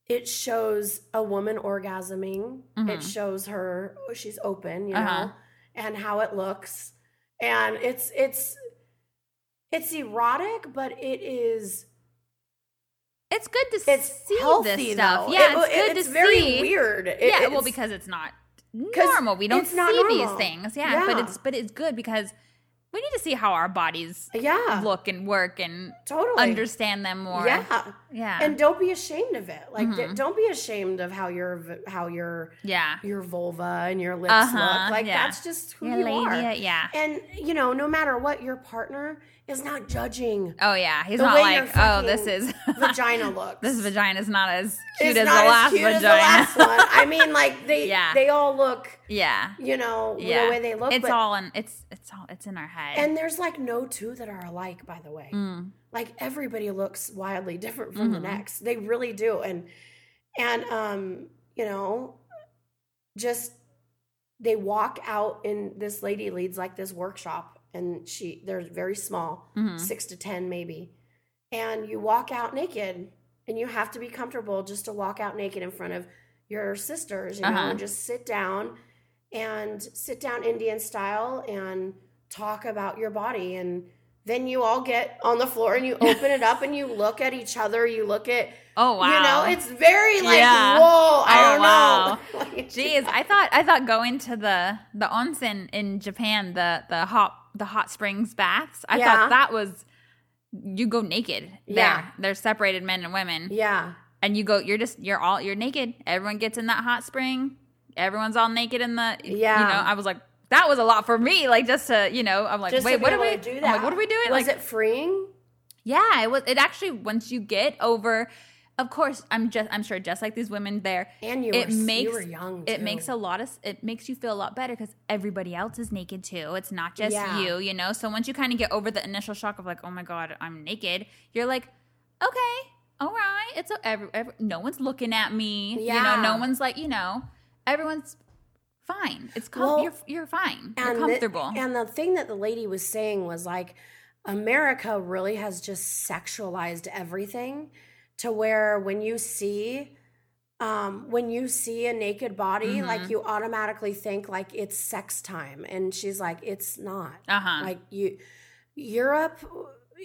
it shows a woman orgasming. It Mhm. shows her she's open, you know, Uh-huh. and how it looks. And it's it's it's erotic, but it is It's good to it's see healthy this stuff. though. Yeah, It- it's good it's to very see. weird. It- yeah, well, because it's not normal. We don't see not these things. Yeah, but it's but it's good because we need to see how our bodies yeah, look and work and totally understand them more. Yeah. yeah, and don't be ashamed of it like Mhm. don't be ashamed of how your how your yeah. your vulva and your lips Uh-huh, look like yeah. that's just who Your you lady, are yeah. and you know no matter what your partner is not judging Oh yeah, he's The not like, oh, this is vagina looks this vagina is not as cute It's as the last cute vagina. as the last one i mean like they Yeah. they all look yeah, you know yeah. the way they look It's all in. It's it's all. It's in our head. and there's like no two that are alike by the way Mm. like everybody looks wildly different from the Mhm. next they really do and and um you know just they walk out and this lady leads like this workshop and she they're very small Mhm. six to ten maybe and you walk out naked and you have to be comfortable just to walk out naked in front of your sisters you know Uh-huh. and just sit down and sit down indian style and talk about your body and then you all get on the floor and you open it up and you look at each other you look at Oh wow. you know it's very like Yeah. whoa i Oh, don't wow. know Like, Jeez, I thought I thought going to the the onsen in Japan, the the hot the hot springs baths. I Yeah. thought that was you go naked. Yeah. There. They're separated men and women. yeah And you go you're just you're all you're naked. Everyone gets in that hot spring. Everyone's all naked in the Yeah. you know, I was like that was a lot for me like just to, you know, I'm like just wait, what are we do I'm that like what are we doing? was like it freeing yeah, it was it actually once you get over of course, I'm just I'm sure just like these women there, and you it were makes you were young too. it makes a lot of it makes you feel a lot better because everybody else is naked too. It's not just Yeah. you you know? So once you kind of get over the initial shock of like oh my god i'm naked you're like okay all right it's a, every, every, no one's looking at me you know? No one's like you know everyone's fine. It's com- Well, you're you're fine. You're and the- comfortable. and the thing that the lady was saying was like America really has just sexualized everything to where when you see um when you see a naked body Mhm. like you automatically think like it's sex time. And she's like it's not. Uh-huh. Like you Europe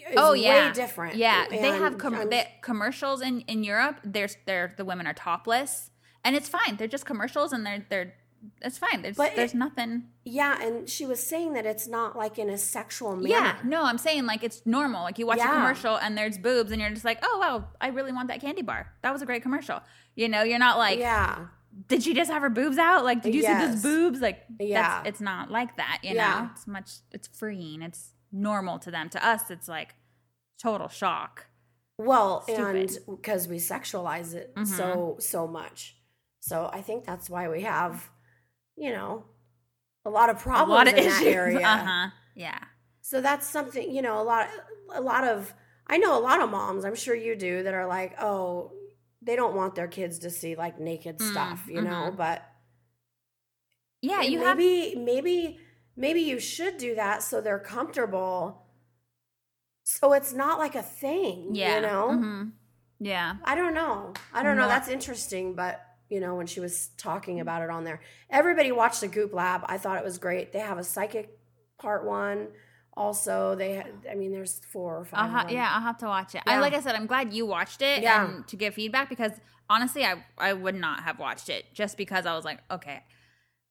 is oh yeah. way different. Yeah. They have com- they, commercials in in europe. There's they're the women are topless. And it's fine. They're just commercials and they're they're it's fine there's But there's it- nothing yeah and she was saying that it's not like in a sexual manner Yeah, no, I'm saying like it's normal. Like you watch a commercial and there's boobs, and you're just like, oh wow, I really want that candy bar. That was a great commercial. You know, you're not like, yeah did she just have her boobs out? Like, did you see those boobs? Like, Yeah. that's, it's not like that. You Yeah. know, it's much, it's freeing. It's normal to them. To us, it's like total shock. Well, Stupid. and because we sexualize it Mhm. so so much, so I think that's why we have, you know, a lot of problems a lot of in issues. that area. Uh huh. Yeah. So that's something you know a lot a lot of I know a lot of moms. I'm sure you do that are like, oh, they don't want their kids to see like naked Mm, stuff, you know, mhm. but Yeah, you have maybe maybe maybe you should do that so they're comfortable. So it's not like a thing, yeah. you know? mhm. Yeah. I don't know. I don't know. No. That's interesting, but you know, when she was talking mm. about it on there, everybody watched the Goop Lab. I thought it was great. They have a psychic part one. Also, they had. I mean, there's four or 5 I'll of ha- yeah, I'll have to watch it. I like I said, I'm glad you watched it Yeah. and to give feedback because honestly, I I would not have watched it just because I was like, okay,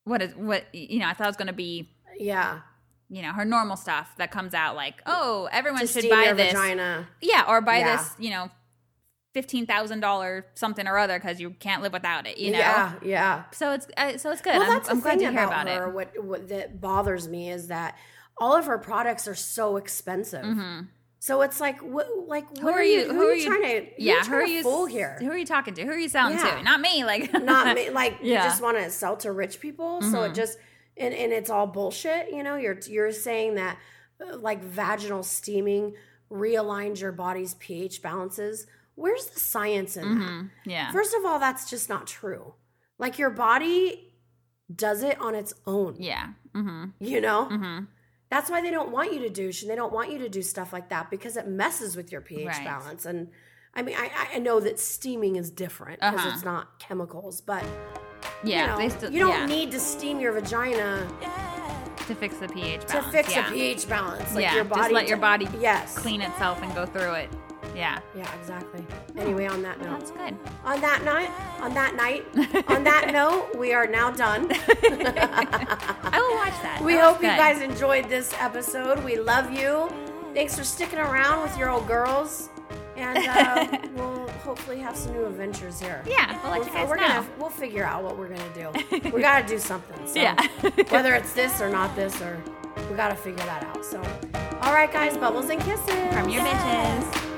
what is what you know? I thought it was gonna be yeah. you know her normal stuff that comes out like, oh, everyone To should buy this, vagina. yeah, or buy Yeah. this, you know, fifteen thousand dollar something or other because you can't live without it, you know. Yeah, yeah. So it's uh, so it's good. Well, I'm, that's I'm the glad thing to hear about about her. it. What what that bothers me is that all of her products are so expensive. Mhm. So it's like, what, like, Who what are you? Who, are you trying to? Yeah, who are you? fool here? Who are you talking to? Who are you selling Yeah. to? Not me. Like not me. Like you just want to sell to rich people. So it Mhm. just and, and it's all bullshit. You know, you're you're saying that uh, like vaginal steaming realigns your body's pH balances. Where's the science in Mhm. Yeah. First of all, that's just not true. Like your body does it on its own. yeah. Mm-hmm. You know, Mm-hmm. that's why they don't want you to douche and they don't want you to do stuff like that because it messes with your pH Right. balance. And I mean, I, I know that steaming is different because Uh-huh. it's not chemicals, but Yeah. you, know, they still, you don't yeah, need to steam your vagina to fix the pH balance. to fix yeah. a pH balance. Like yeah. your body just let your body yes clean itself and go through it. Yeah. Yeah, exactly. Anyway, on that note, That's good. on that night, on that night, on that note, we are now done. I will watch that. we That hope you guys enjoyed this episode. We love you. Thanks for sticking around with your old girls. And uh, we'll hopefully have some new adventures here. Yeah, we'll let We're, you guys we're know. gonna we'll figure out what we're gonna do. we gotta do something. So Yeah. whether it's this or not this, or we gotta figure that out. So, all right, guys, bubbles and kisses From your bitches.